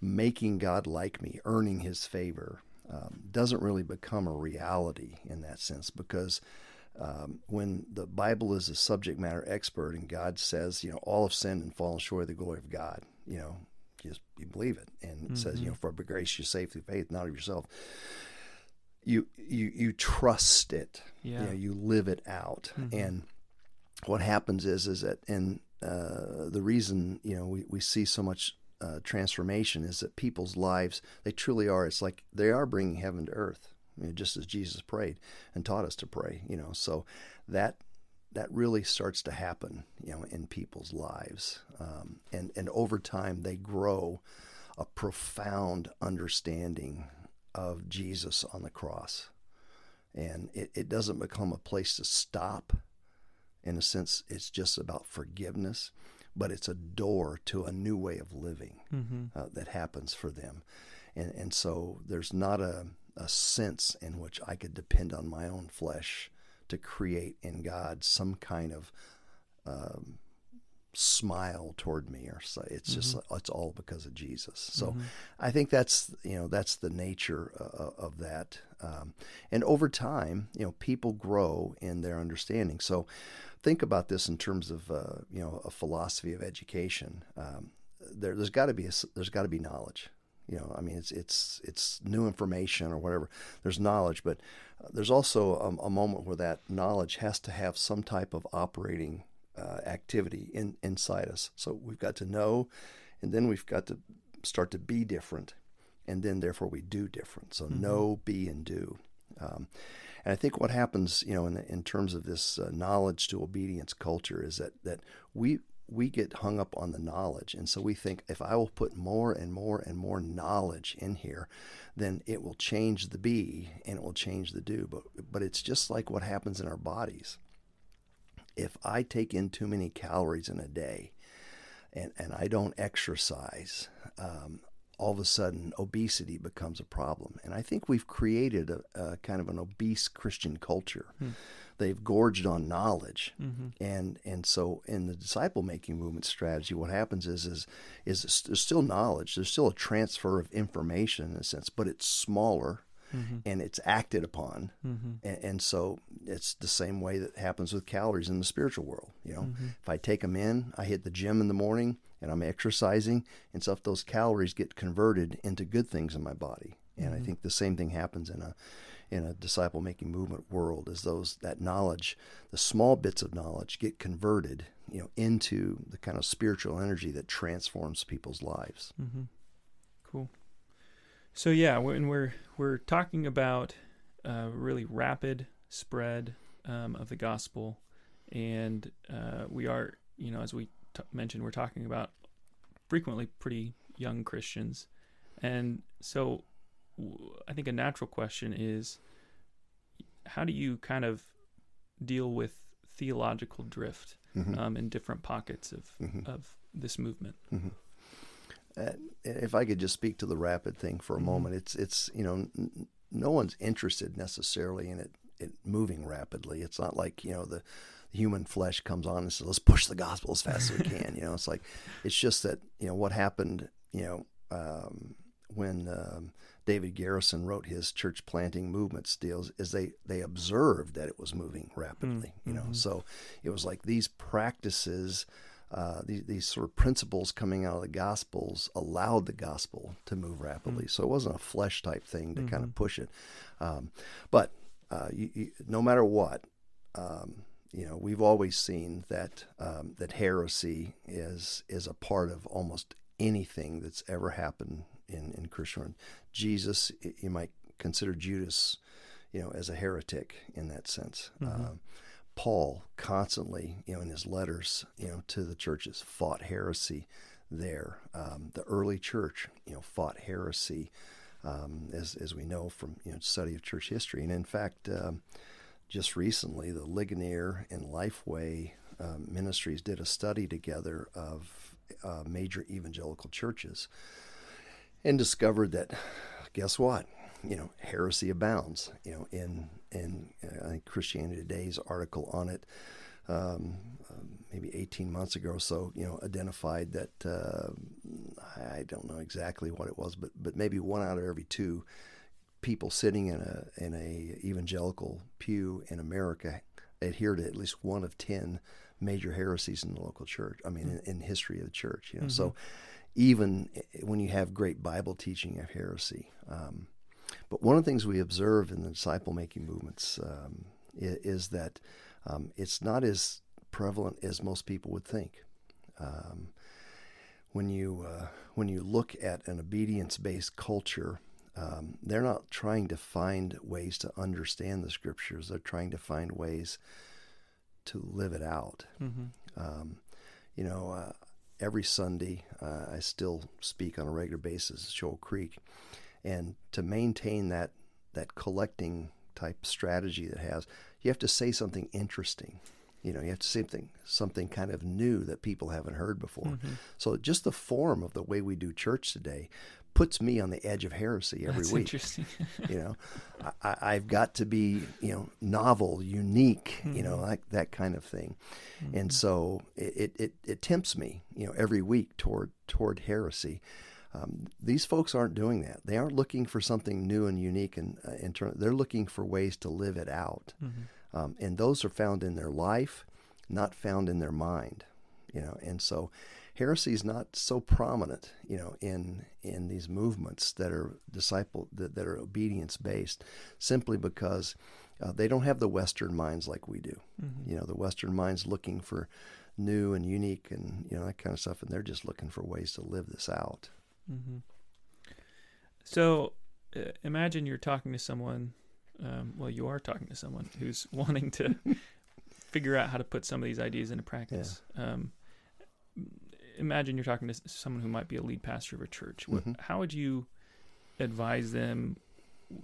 making God like me, earning His favor, um, doesn't really become a reality in that sense because um, when the Bible is a subject matter expert and God says, you know, all have sinned and fallen short of the glory of God, you know, you just you believe it, and it mm-hmm. says, you know, mm-hmm. for by grace you're saved through faith, not of yourself. you you you trust it. Yeah. You, know, you live it out, Mhm. and what happens is is that and uh, the reason you know we, we see so much uh, transformation is that people's lives they truly are it's like they are bringing heaven to earth you know, just as jesus prayed and taught us to pray you know. So that that really starts to happen you know in people's lives um, and and over time they grow a profound understanding of jesus on the cross. And it, it doesn't become a place to stop in a sense it's just about forgiveness but it's a door to a new way of living Mm-hmm. uh, that happens for them. And and so there's not a, a sense in which I could depend on my own flesh to create in God some kind of um, smile toward me or so. It's just it's all because of Jesus. So Mm-hmm. I think that's you know that's the nature uh, of that. Um, and over time you know people grow in their understanding. So think about this in terms of uh, you know a philosophy of education. Um, there, there's got to be a, there's got to be knowledge. You know i mean it's it's it's new information or whatever. There's knowledge but uh, there's also a, a moment where that knowledge has to have some type of operating uh, activity in inside us. So we've got to know and then we've got to start to be different and then therefore we do different. So know be and do. Um, and I think what happens, you know, in, in terms of this uh, knowledge to obedience culture is that, that we we get hung up on the knowledge. And so we think if I will put more and more and more knowledge in here, then it will change the be and it will change the do. But, but it's just like what happens in our bodies. If I take in too many calories in a day and, and I don't exercise, um, all of a sudden obesity becomes a problem. And I think we've created a, a kind of an obese Christian culture. Hmm. They've gorged on knowledge, mm-hmm. and and so in the disciple making movement strategy, what happens is is is there's still knowledge. There's still a transfer of information in a sense, but it's smaller. Mm-hmm. And it's acted upon, mm-hmm. and, and so it's the same way that happens with calories in the spiritual world. You know, if I take them in, I hit the gym in the morning, and I'm exercising, and so if those calories get converted into good things in my body, and I think the same thing happens in a in a disciple making movement world as those that knowledge, the small bits of knowledge get converted, you know, into the kind of spiritual energy that transforms people's lives. Mm-hmm. Cool. So yeah, when we're we're talking about uh, really rapid spread um, of the gospel, and uh, we are, you know, as we t- mentioned, we're talking about frequently pretty young Christians, and so w- I think a natural question is, how do you kind of deal with theological drift Mhm. um, in different pockets of Mhm. of this movement? Uh, if I could just speak to the rapid thing for a Mhm. moment, it's it's you know n- no one's interested necessarily in it it moving rapidly. It's not like you know the, the human flesh comes on and says let's push the gospel as fast as we can. You know, it's like it's just that you know what happened. You know um, when um, David Garrison wrote his church planting movement deals is they they observed that it was moving rapidly. You know, so it was like these practices uh, these, these sort of principles coming out of the Gospels allowed the gospel to move rapidly. So it wasn't a flesh type thing to kind of push it. Um, but uh, you, you, no matter what, um, you know, we've always seen that um, that heresy is is a part of almost anything that's ever happened in in Christian. Jesus, you might consider Judas, you know, as a heretic in that sense. Um, Paul constantly, you know, in his letters, you know, to the churches, fought heresy there. Um, the early church, you know, fought heresy, um, as as we know from you know study of church history. And in fact, um, just recently, the Ligonier and Lifeway um, ministries did a study together of uh, major evangelical churches, and discovered that, guess what? You know, heresy abounds. You know, in in uh, Christianity Today's article on it, um, um, maybe 18 months ago or so, you know, identified that uh, I don't know exactly what it was, but but maybe one out of every two people sitting in a in a evangelical pew in America adhere to at least one of ten major heresies in the local church. I mean, in, in history of the church, you know. So even when you have great Bible teaching of heresy, um, but one of the things we observe in the disciple making movements um, is, is, that um, it's not as prevalent as most people would think. Um, when you uh, when you look at an obedience based culture, um, they're not trying to find ways to understand the scriptures. They're trying to find ways to live it out. Mm-hmm. Um, you know, uh, every Sunday uh, I still speak on a regular basis at Shoal Creek, and to maintain that that collecting type strategy that has, you have to say something interesting. You know, you have to say something something kind of new that people haven't heard before. Mm-hmm. So just the form of the way we do church today puts me on the edge of heresy every That's week. Interesting. you know, I, have got to be you know novel, unique, mm-hmm. you know, mm-hmm. like that kind of thing, mm-hmm. and so it, it it tempts me, you know, every week toward toward heresy. Um, these folks aren't doing that. They aren't looking for something new and unique, and uh, internal. They're looking for ways to live it out, mm-hmm. um, and those are found in their life, not found in their mind. You know, and so heresy is not so prominent, you know, in in these movements that are disciple that, that are obedience based, simply because uh, they don't have the Western minds like we do. Mm-hmm. You know, the Western minds looking for new and unique and you know that kind of stuff, and they're just looking for ways to live this out. Mm-hmm. So, uh, imagine you're talking to someone. Um, well, you are talking to someone who's wanting to figure out how to put some of these ideas into practice. Yeah. Um, imagine you're talking to someone who might be a lead pastor of a church. Mm-hmm. How would you advise them,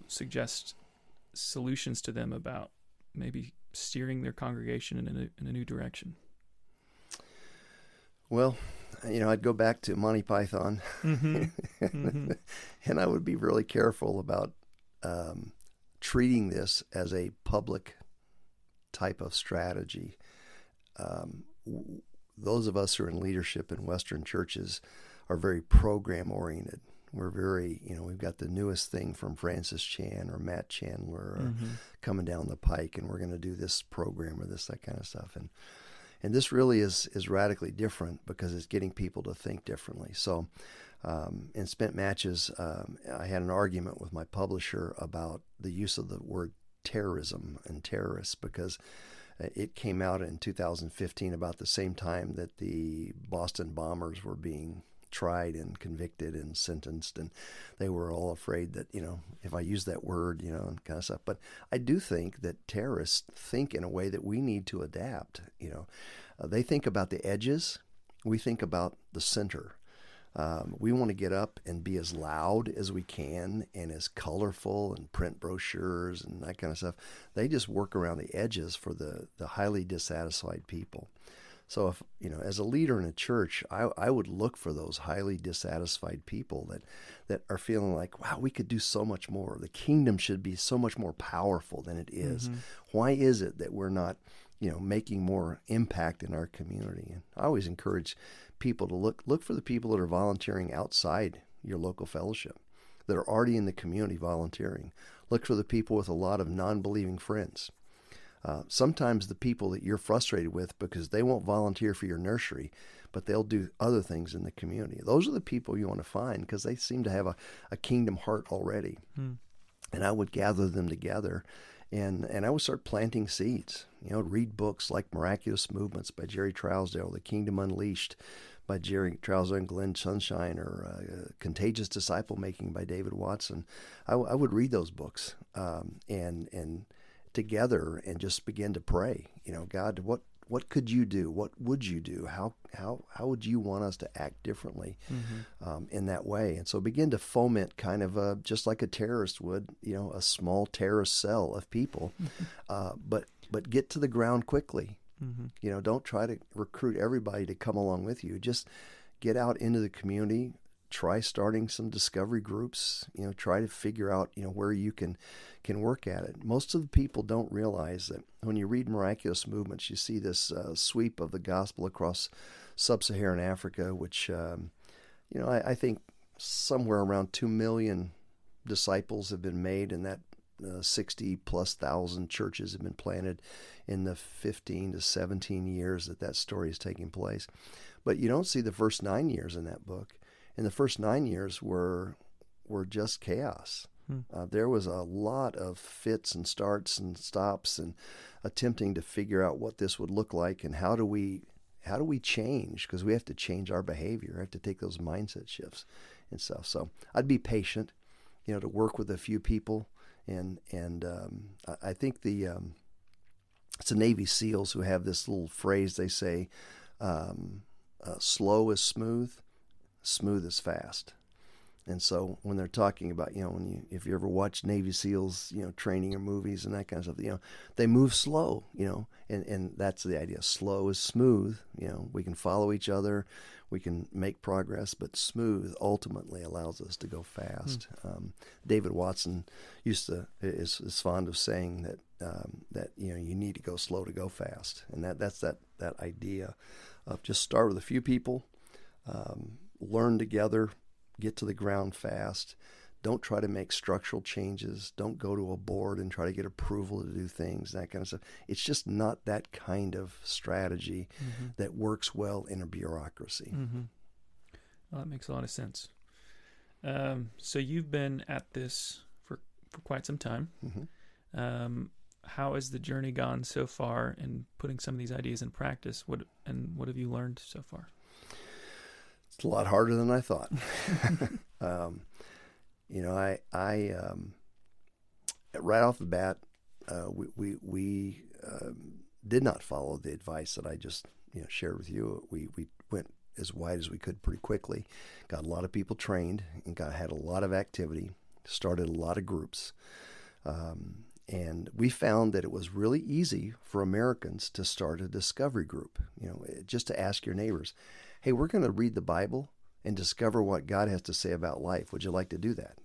suggest solutions to them about maybe steering their congregation in a, in a new direction? Well, you know, I'd go back to Monty Python, mm-hmm. Mm-hmm. and I would be really careful about um, treating this as a public type of strategy. Um, those of us who are in leadership in Western churches are very program oriented. We're very, you know, we've got the newest thing from Francis Chan or Matt Chandler mm-hmm. coming down the pike, and we're going to do this program or this, that kind of stuff. And and this really is is radically different because it's getting people to think differently. So, um, in spent matches, um, I had an argument with my publisher about the use of the word terrorism and terrorists because it came out in 2015 about the same time that the Boston bombers were being tried and convicted and sentenced and they were all afraid that you know if i use that word you know and kind of stuff. But i do think that terrorists think in a way that we need to adapt you know. Uh, they think about the edges we think about the center um, we want to get up and be as loud as we can and as colorful and print brochures and that kind of stuff. They just work around the edges for the, the highly dissatisfied people. So if you know, as a leader in a church, I, I would look for those highly dissatisfied people that that are feeling like, wow, we could do so much more. The kingdom should be so much more powerful than it is. Mm-hmm. Why is it that we're not, you know, making more impact in our community? And I always encourage people to look look for the people that are volunteering outside your local fellowship that are already in the community volunteering look for the people with a lot of non-believing friends uh, sometimes the people that you're frustrated with because they won't volunteer for your nursery but they'll do other things in the community those are the people you want to find because they seem to have a, a kingdom heart already hmm. and i would gather them together and and I would start planting seeds. You know, read books like Miraculous Movements by Jerry Trousdale, The Kingdom Unleashed, by Jerry Trousdale and Glenn Sunshine or uh, Contagious Disciple Making by David Watson. I, I would read those books um, and and together and just begin to pray. You know, God, what what could you do? What would you do? How how how would you want us to act differently mm-hmm. um, in that way? And so begin to foment kind of a just like a terrorist would, you know, a small terrorist cell of people, uh, but but get to the ground quickly. Mm-hmm. You know, don't try to recruit everybody to come along with you. Just get out into the community. Try starting some discovery groups. You know, try to figure out you know where you can can work at it. Most of the people don't realize that when you read miraculous movements, you see this uh, sweep of the gospel across sub-Saharan Africa, which um, you know I, I think somewhere around two million disciples have been made in that uh, 60 plus thousand churches have been planted in the 15 to 17 years that that story is taking place. But you don't see the first nine years in that book. And the first nine years were were just chaos. Hmm. Uh, there was a lot of fits and starts and stops and attempting to figure out what this would look like and how do we how do we change because we have to change our behavior. I have to take those mindset shifts and stuff. So I'd be patient, you know, to work with a few people and and um, I, think the um, it's the Navy SEALs who have this little phrase they say, um, uh, "Slow is smooth, smooth is fast." And so when they're talking about, you know, when you if you ever watch Navy SEALs, you know, training or movies and that kind of stuff, you know, they move slow, you know, and and that's the idea. Slow is smooth, you know. We can follow each other, we can make progress, but smooth ultimately allows us to go fast. Mm. Um, David Watson used to is, is fond of saying that um, that you know you need to go slow to go fast, and that that's that that idea of just start with a few people, um, learn together, get to the ground fast. Don't try to make structural changes. Don't go to a board and try to get approval to do things, that kind of stuff. It's just not that kind of strategy mm-hmm. that works well in a bureaucracy. Mm-hmm. Well, that makes a lot of sense. Um, so you've been at this for, for quite some time. Mm-hmm. Um, how has the journey gone so far in putting some of these ideas in practice? What and what have you learned so far? It's a lot harder than I thought. um, you know, I I um, right off the bat, uh, we we, we um, did not follow the advice that I just you know shared with you. We we went as wide as we could pretty quickly. Got a lot of people trained and got had a lot of activity. Started a lot of groups. Um, and we found that it was really easy for Americans to start a discovery group. You know, just to ask your neighbors, hey, we're going to read the Bible and discover what God has to say about life. Would you like to do that?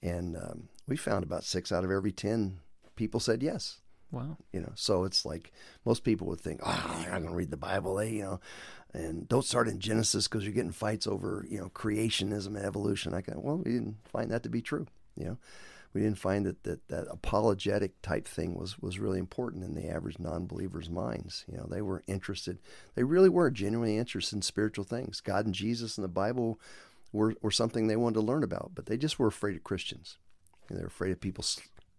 And um, we found about six out of every 10 people said yes. Wow. You know, so it's like most people would think, oh, not going to read the Bible, they, you know, and don't start in Genesis because you're getting fights over, you know, creationism and evolution. I go, well, we didn't find that to be true, you know we didn't find that, that that apologetic type thing was was really important in the average non-believer's minds. You know, they were interested. They really were genuinely interested in spiritual things. God and Jesus and the Bible were were something they wanted to learn about, but they just were afraid of Christians. they were afraid of people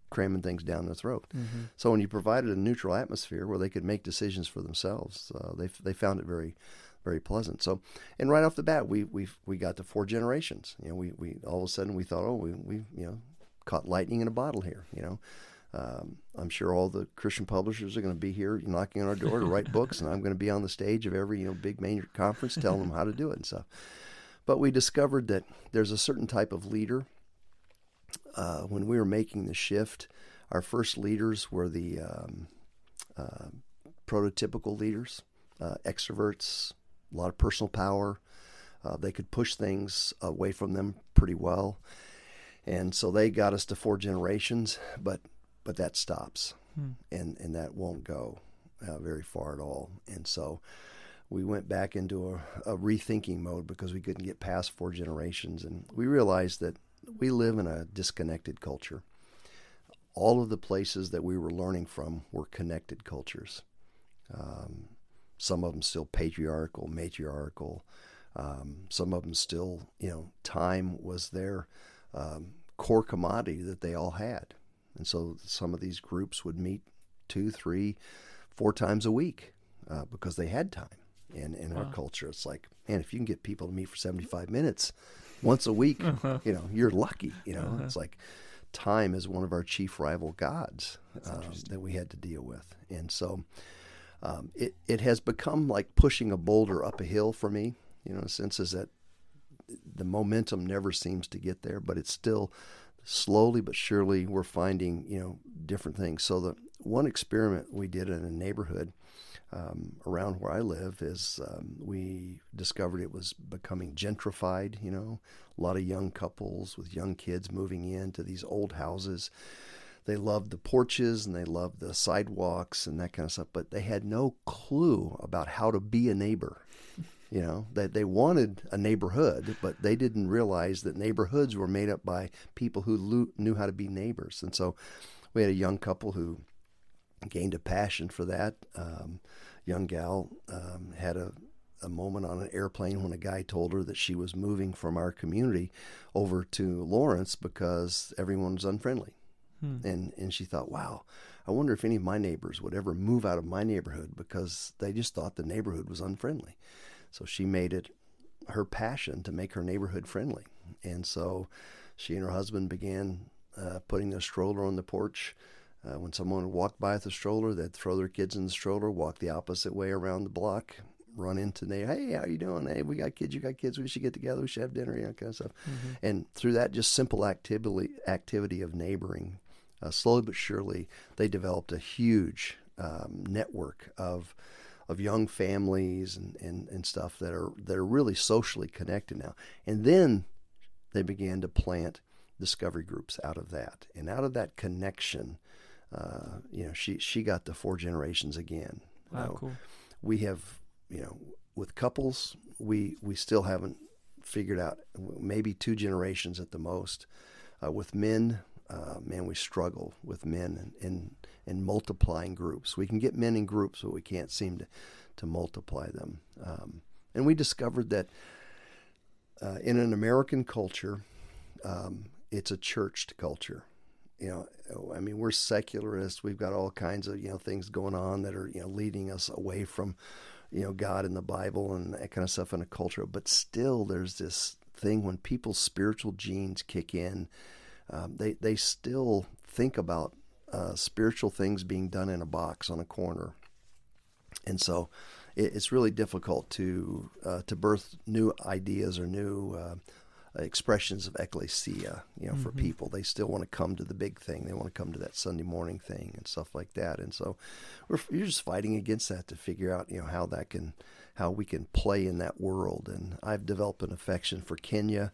cramming things down their throat. Mm-hmm. So when you provided a neutral atmosphere where they could make decisions for themselves, uh, they they found it very very pleasant. So, and right off the bat, we we we got to four generations. You know, we, we all of a sudden we thought, oh, we, we you know caught lightning in a bottle here. You know, um, I'm sure all the Christian publishers are going to be here knocking on our door to write books, and I'm going to be on the stage of every you know big major conference telling them how to do it and stuff. But we discovered that there's a certain type of leader. Uh, when we were making the shift, our first leaders were the um, uh, prototypical leaders, uh, extroverts, a lot of personal power. Uh, they could push things away from them pretty well and so they got us to four generations, but but that stops, hmm. and and that won't go uh, very far at all. And so we went back into a, a, rethinking mode because we couldn't get past four generations, and we realized that we live in a disconnected culture. All of the places that we were learning from were connected cultures. Um, some of them still patriarchal, matriarchal. Um, some of them still, you know, time was there um, core commodity that they all had. And so some of these groups would meet two, three, four times a week uh, because they had time. And in wow. our culture, it's like, man, if you can get people to meet for 75 minutes once a week, uh-huh. you know, you're lucky. You know, uh-huh. it's like time is one of our chief rival gods um, that we had to deal with. And so um, it, it has become like pushing a boulder up a hill for me, you know, in a sense is that the momentum never seems to get there, but it's still slowly but surely we're finding you know different things. So the one experiment we did in a neighborhood um, around where I live is um, we discovered it was becoming gentrified. You know, a lot of young couples with young kids moving into these old houses. They loved the porches and they loved the sidewalks and that kind of stuff, but they had no clue about how to be a neighbor. You know, that they wanted a neighborhood, but they didn't realize that neighborhoods were made up by people who lo- knew how to be neighbors. And so we had a young couple who gained a passion for that. Um, young gal um, had a a moment on an airplane when a guy told her that she was moving from our community over to Lawrence because everyone was unfriendly. Hmm. And and she thought, wow, I wonder if any of my neighbors would ever move out of my neighborhood because they just thought the neighborhood was unfriendly. So she made it her passion to make her neighborhood friendly. And so she and her husband began uh, putting the stroller on the porch. Uh, when someone walked by with a stroller, they'd throw their kids in the stroller, walk the opposite way around the block, run into there. Hey, how you doing? Hey, we got kids. You got kids. We should get together. We should have dinner. You know, kind of stuff. Mm-hmm. And through that just simple activity activity of neighboring, uh, slowly but surely, they developed a huge um, network of of young families and, and, and stuff that are that are really socially connected now. And then they began to plant discovery groups out of that, and out of that connection, uh, you know, she she got the four generations again. Wow, uh, cool. We have you know with couples, we we still haven't figured out maybe two generations at the most. Uh, with men, uh, man, we struggle with men in, in, in multiplying groups. We can get men in groups, but we can't seem to, to multiply them. Um, and we discovered that uh, in an American culture, um, it's a churched culture. You know, I mean, we're secularists. We've got all kinds of you know things going on that are you know leading us away from you know God and the Bible and that kind of stuff in a culture. But still, there's this thing when people's spiritual genes kick in um, they they still think about uh, spiritual things being done in a box on a corner, and so it, it's really difficult to uh, to birth new ideas or new uh, expressions of ecclesia. You know, mm-hmm. for people, they still want to come to the big thing. They want to come to that Sunday morning thing and stuff like that. And so we're you're just fighting against that to figure out you know how that can how we can play in that world. And I've developed an affection for Kenya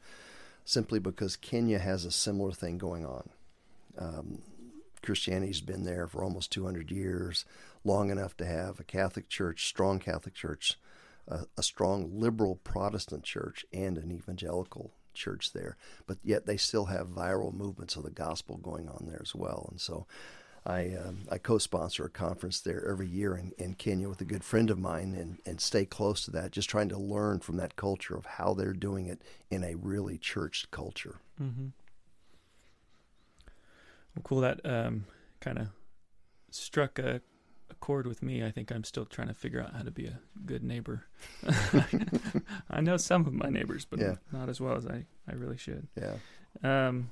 simply because Kenya has a similar thing going on. Um, Christianity's been there for almost 200 years, long enough to have a Catholic church, strong Catholic church, a, a strong liberal Protestant church, and an evangelical church there. But yet they still have viral movements of the gospel going on there as well. And so I, um, I co-sponsor a conference there every year in, in Kenya with a good friend of mine and, and stay close to that, just trying to learn from that culture of how they're doing it in a really churched culture. Mm-hmm. Well, cool. That um, kind of struck a, a chord with me. I think I'm still trying to figure out how to be a good neighbor. I know some of my neighbors, but yeah. not as well as I, I really should. Yeah. Um,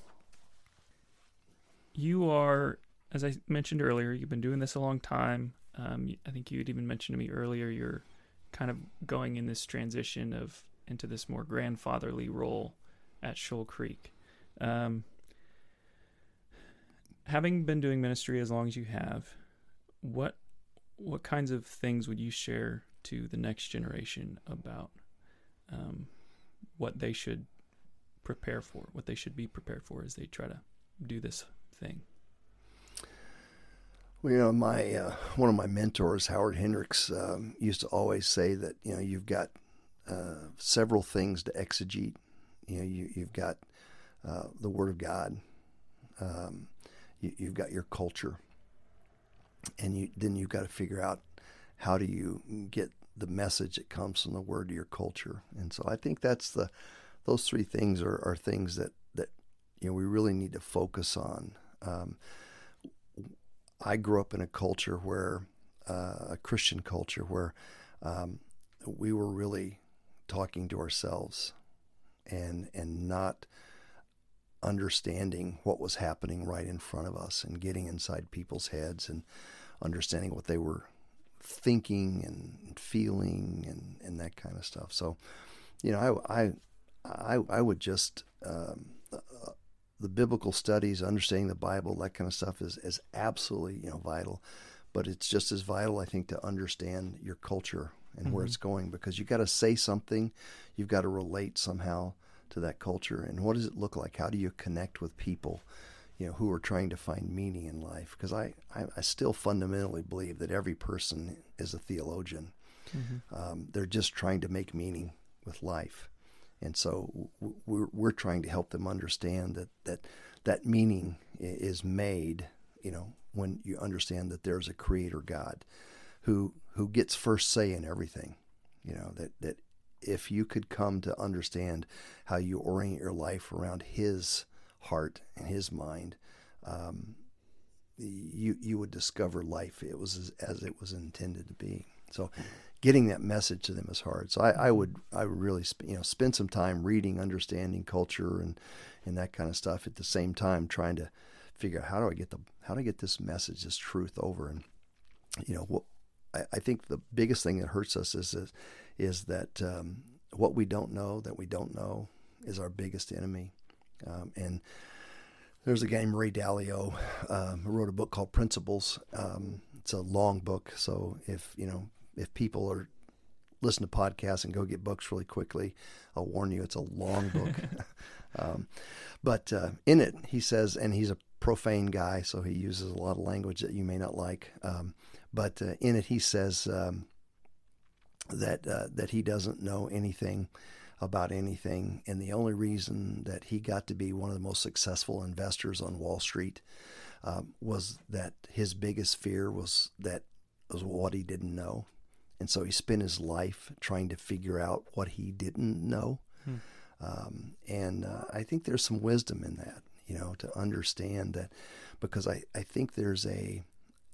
you are as I mentioned earlier, you've been doing this a long time. Um, I think you had even mentioned to me earlier you're kind of going in this transition of into this more grandfatherly role at Shoal Creek. Um, having been doing ministry as long as you have, what what kinds of things would you share to the next generation about um, what they should prepare for, what they should be prepared for as they try to do this thing? Well, you know, my uh, one of my mentors, Howard Hendricks, um, used to always say that you know you've got uh, several things to exegete. You know, you, have got uh, the Word of God, um, you, have got your culture, and you, then you've got to figure out how do you get the message that comes from the Word to your culture. And so I think that's the those three things are, are things that that you know we really need to focus on. Um, I grew up in a culture where, uh, a Christian culture where um, we were really talking to ourselves and and not understanding what was happening right in front of us and getting inside people's heads and understanding what they were thinking and feeling and, and that kind of stuff. So, you know, I I I, I would just um, the biblical studies, understanding the Bible, that kind of stuff is, is absolutely you know vital. But it's just as vital, I think, to understand your culture and mm-hmm. where it's going because you got to say something, you've got to relate somehow to that culture. And what does it look like? How do you connect with people, you know, who are trying to find meaning in life? Because I, I, I, still fundamentally believe that every person is a theologian. Mm-hmm. Um, they're just trying to make meaning with life. And so we're, we're trying to help them understand that, that that meaning is made, you know, when you understand that there's a creator God who, who gets first say in everything. You know that that if you could come to understand how you orient your life around His heart and His mind, um, you you would discover life it was as, as, it was intended to be. So, getting that message to them is hard. So I, I would I would really sp- you know spend some time reading, understanding culture and and that kind of stuff. At the same time, trying to figure out how do I get the how do I get this message, this truth over. And you know what I, I think the biggest thing that hurts us is is, is that um, what we don't know that we don't know is our biggest enemy. Um, and there's a guy named Ray Dalio um, who wrote a book called Principles. Um, it's a long book, so if you know if people are listen to podcasts and go get books really quickly, I'll warn you, it's a long book. um, but uh, in it, he says, and he's a profane guy, so he uses a lot of language that you may not like. Um, but uh, in it, he says um, that uh, that he doesn't know anything about anything. And the only reason that he got to be one of the most successful investors on Wall Street um, was that his biggest fear was that was what he didn't know. And so he spent his life trying to figure out what he didn't know. Hmm. Um, and uh, I think there's some wisdom in that, you know, to understand that because I, I think there's a,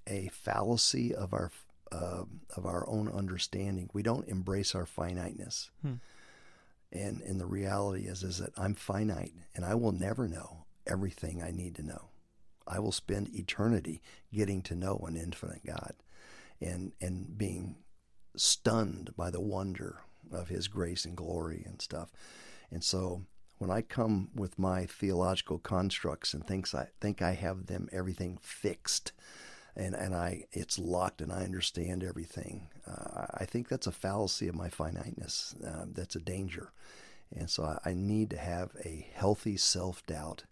a fallacy of our, uh, of our own understanding. We don't embrace our finiteness. Hmm. And and the reality is is that I'm finite and I will never know everything I need to know. I will spend eternity getting to know an infinite God and and being stunned by the wonder of his grace and glory and stuff. And so when I come with my theological constructs and thinks I think I have them everything fixed, and and I it's locked and I understand everything. Uh, I think that's a fallacy of my finiteness. Uh, that's a danger, and so I, I need to have a healthy self doubt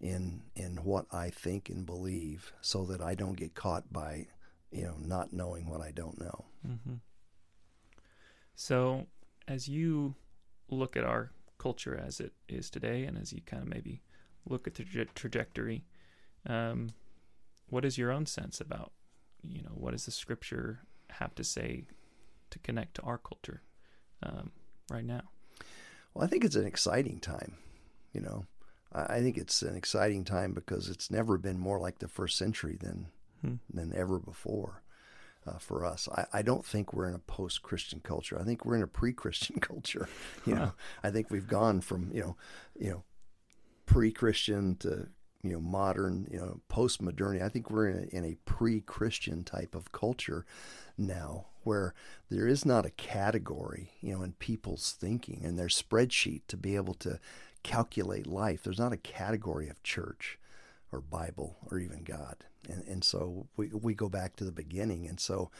in in what I think and believe, so that I don't get caught by you know not knowing what I don't know. Mm-hmm. So as you look at our culture as it is today, and as you kind of maybe look at the tra- trajectory. Um, what is your own sense about you know what does the scripture have to say to connect to our culture um, right now well i think it's an exciting time you know i think it's an exciting time because it's never been more like the first century than hmm. than ever before uh, for us. I, I, don't think we're in a post-Christian culture. I think we're in a pre-Christian culture. You know, I think we've gone from you know, you know, pre-Christian to you know modern you know post modernity i think we're in a, in a pre-christian type of culture now where there is not a category you know in people's thinking and their spreadsheet to be able to calculate life there's not a category of church or bible or even god and, and so we, we go back to the beginning and so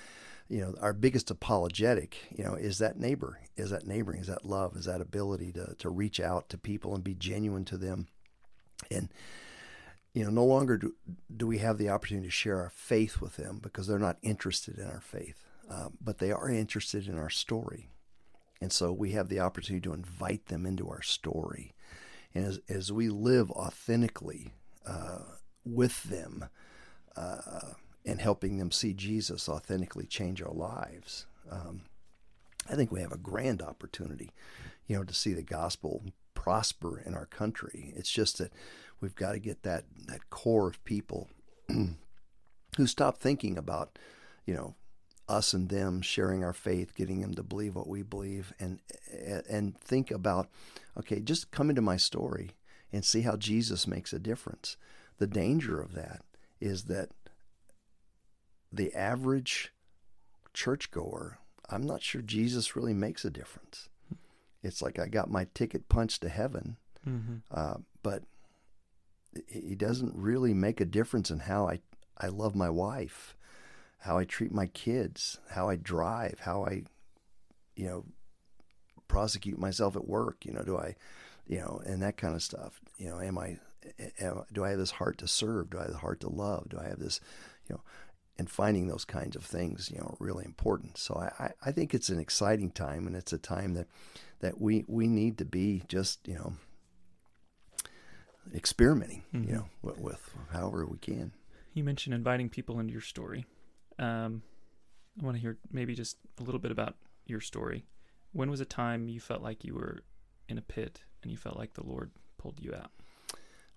you know our biggest apologetic you know is that neighbor is that neighboring is that love is that ability to, to reach out to people and be genuine to them and you know, no longer do, do we have the opportunity to share our faith with them because they're not interested in our faith, um, but they are interested in our story. And so we have the opportunity to invite them into our story. And as, as we live authentically uh, with them uh, and helping them see Jesus authentically change our lives, um, I think we have a grand opportunity, you know, to see the gospel prosper in our country. It's just that we've got to get that that core of people who stop thinking about, you know, us and them sharing our faith, getting them to believe what we believe, and and think about, okay, just come into my story and see how Jesus makes a difference. The danger of that is that the average churchgoer, I'm not sure Jesus really makes a difference. It's like I got my ticket punched to heaven, mm-hmm. uh, but he doesn't really make a difference in how I, I love my wife, how I treat my kids, how I drive, how I, you know, prosecute myself at work. You know, do I, you know, and that kind of stuff. You know, am I, am, do I have this heart to serve? Do I have the heart to love? Do I have this, you know, and finding those kinds of things, you know, really important. So I, I think it's an exciting time, and it's a time that that we we need to be just, you know, experimenting, mm-hmm. you know, with, with, however we can. You mentioned inviting people into your story. Um, I want to hear maybe just a little bit about your story, when was a time you felt like you were in a pit and you felt like the Lord pulled you out?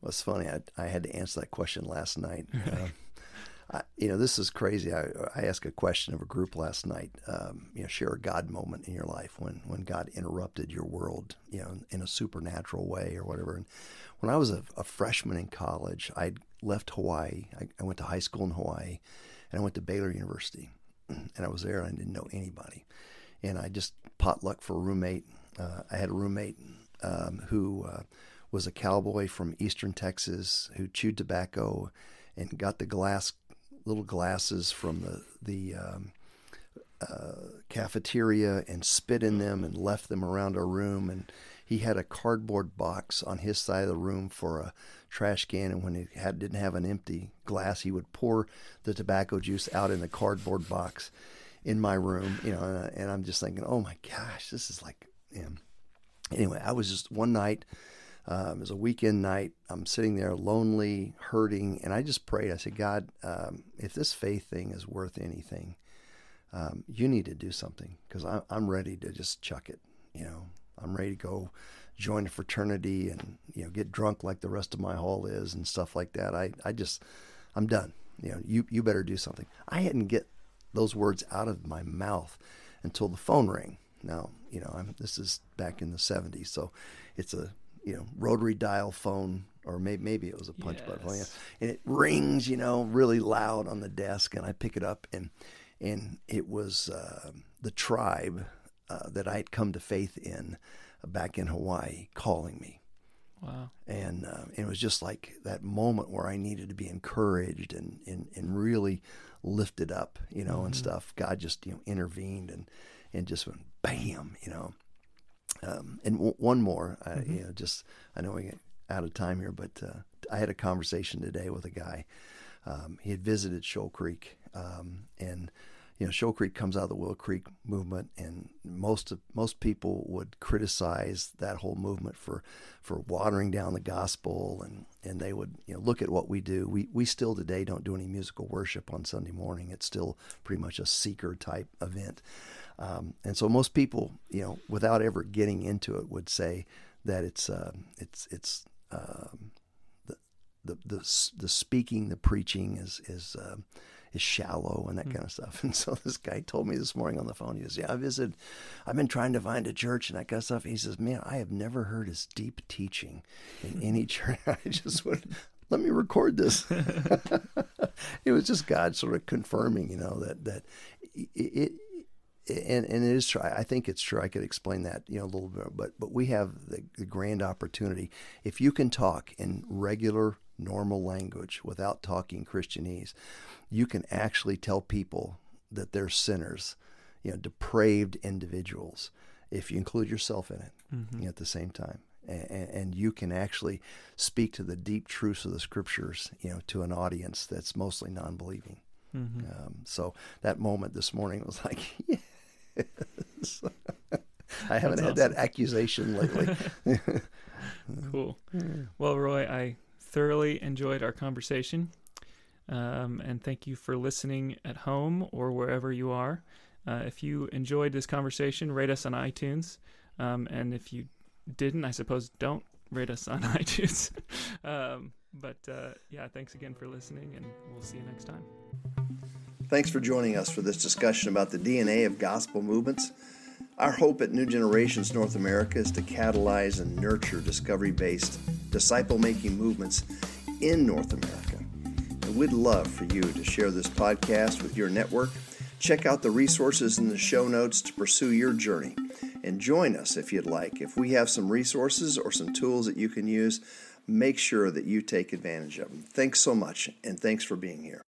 Well, it's funny. I, I had to answer that question last night. Uh, I, you know, this is crazy. I, I asked a question of a group last night. Um, you know, share a God moment in your life when when God interrupted your world, you know, in a supernatural way or whatever. And when I was a, a freshman in college, I left Hawaii. I, I, went to high school in Hawaii, and I went to Baylor University. And I was there, and I didn't know anybody. And I just potluck for a roommate. Uh, I had a roommate um, who uh, was a cowboy from Eastern Texas who chewed tobacco and got the glass little glasses from the the um, uh, cafeteria and spit in them and left them around our room. And he had a cardboard box on his side of the room for a trash can. And when he had didn't have an empty glass, he would pour the tobacco juice out in the cardboard box in my room. You know, and, and I'm just thinking, oh my gosh, this is like. You know. Anyway, I was just one night. Um, it was a weekend night. I'm sitting there lonely, hurting, and I just prayed. I said, God, um, if this faith thing is worth anything, um, you need to do something because I'm ready to just chuck it. You know, I'm ready to go join a fraternity and you know get drunk like the rest of my hall is and stuff like that. I, I just I'm done. You know, you you better do something. I hadn't get those words out of my mouth until the phone rang. Now, you know, I'm, this is back in the 70s, so it's a you know rotary dial phone or maybe maybe it was a punch yes. button phone, yeah. and it rings, you know, really loud on the desk, and I pick it up, and and it was uh, the tribe uh, that I had come to faith in back in Hawaii calling me. Wow. And uh, it was just like that moment where I needed to be encouraged and, and, and really lifted up, you know, mm-hmm. and stuff. God just, you know, intervened and, and just went bam, you know. Um, and w- one more, uh, mm-hmm. you know, just I know we get out of time here, but uh, I had a conversation today with a guy. Um, he had visited Shoal Creek, um, and you know, Shoal Creek comes out of the Willow Creek movement, and most of, most people would criticize that whole movement for for watering down the gospel, and and they would you know look at what we do. We we still today don't do any musical worship on Sunday morning. It's still pretty much a seeker type event. Um, and so most people, you know, without ever getting into it, would say that it's uh, it's it's um, the, the the the speaking, the preaching is is uh, is shallow and that mm. kind of stuff. And so this guy told me this morning on the phone. He goes, "Yeah, I visited. I've been trying to find a church and that kind of stuff." He says, "Man, I have never heard as deep teaching in any church." I just went, let me record this. it was just God sort of confirming, you know, that that it, it, and, and it is true. I think it's true. I could explain that, you know, a little bit, but but we have the, the grand opportunity. If you can talk in regular, normal language without talking Christianese, you can actually tell people that they're sinners, you know, depraved individuals. If you include yourself in it mm-hmm. you know, at the same time, and, and, you can actually speak to the deep truths of the scriptures, you know, to an audience that's mostly non-believing. Mm-hmm. Um, so that moment this morning was like, yeah. I haven't That's had awesome. that accusation lately. cool. Well, Roy, I thoroughly enjoyed our conversation. Um, and thank you for listening at home or wherever you are. Uh, if you enjoyed this conversation, rate us on iTunes. Um, and if you didn't, I suppose don't rate us on iTunes. um, but uh, yeah, thanks again for listening, and we'll see you next time. Thanks for joining us for this discussion about the DNA of gospel movements. Our hope at New Generations North America is to catalyze and nurture discovery based, disciple making movements in North America. And we'd love for you to share this podcast with your network. Check out the resources in the show notes to pursue your journey. And join us if you'd like. If we have some resources or some tools that you can use, make sure that you take advantage of them. Thanks so much, and thanks for being here.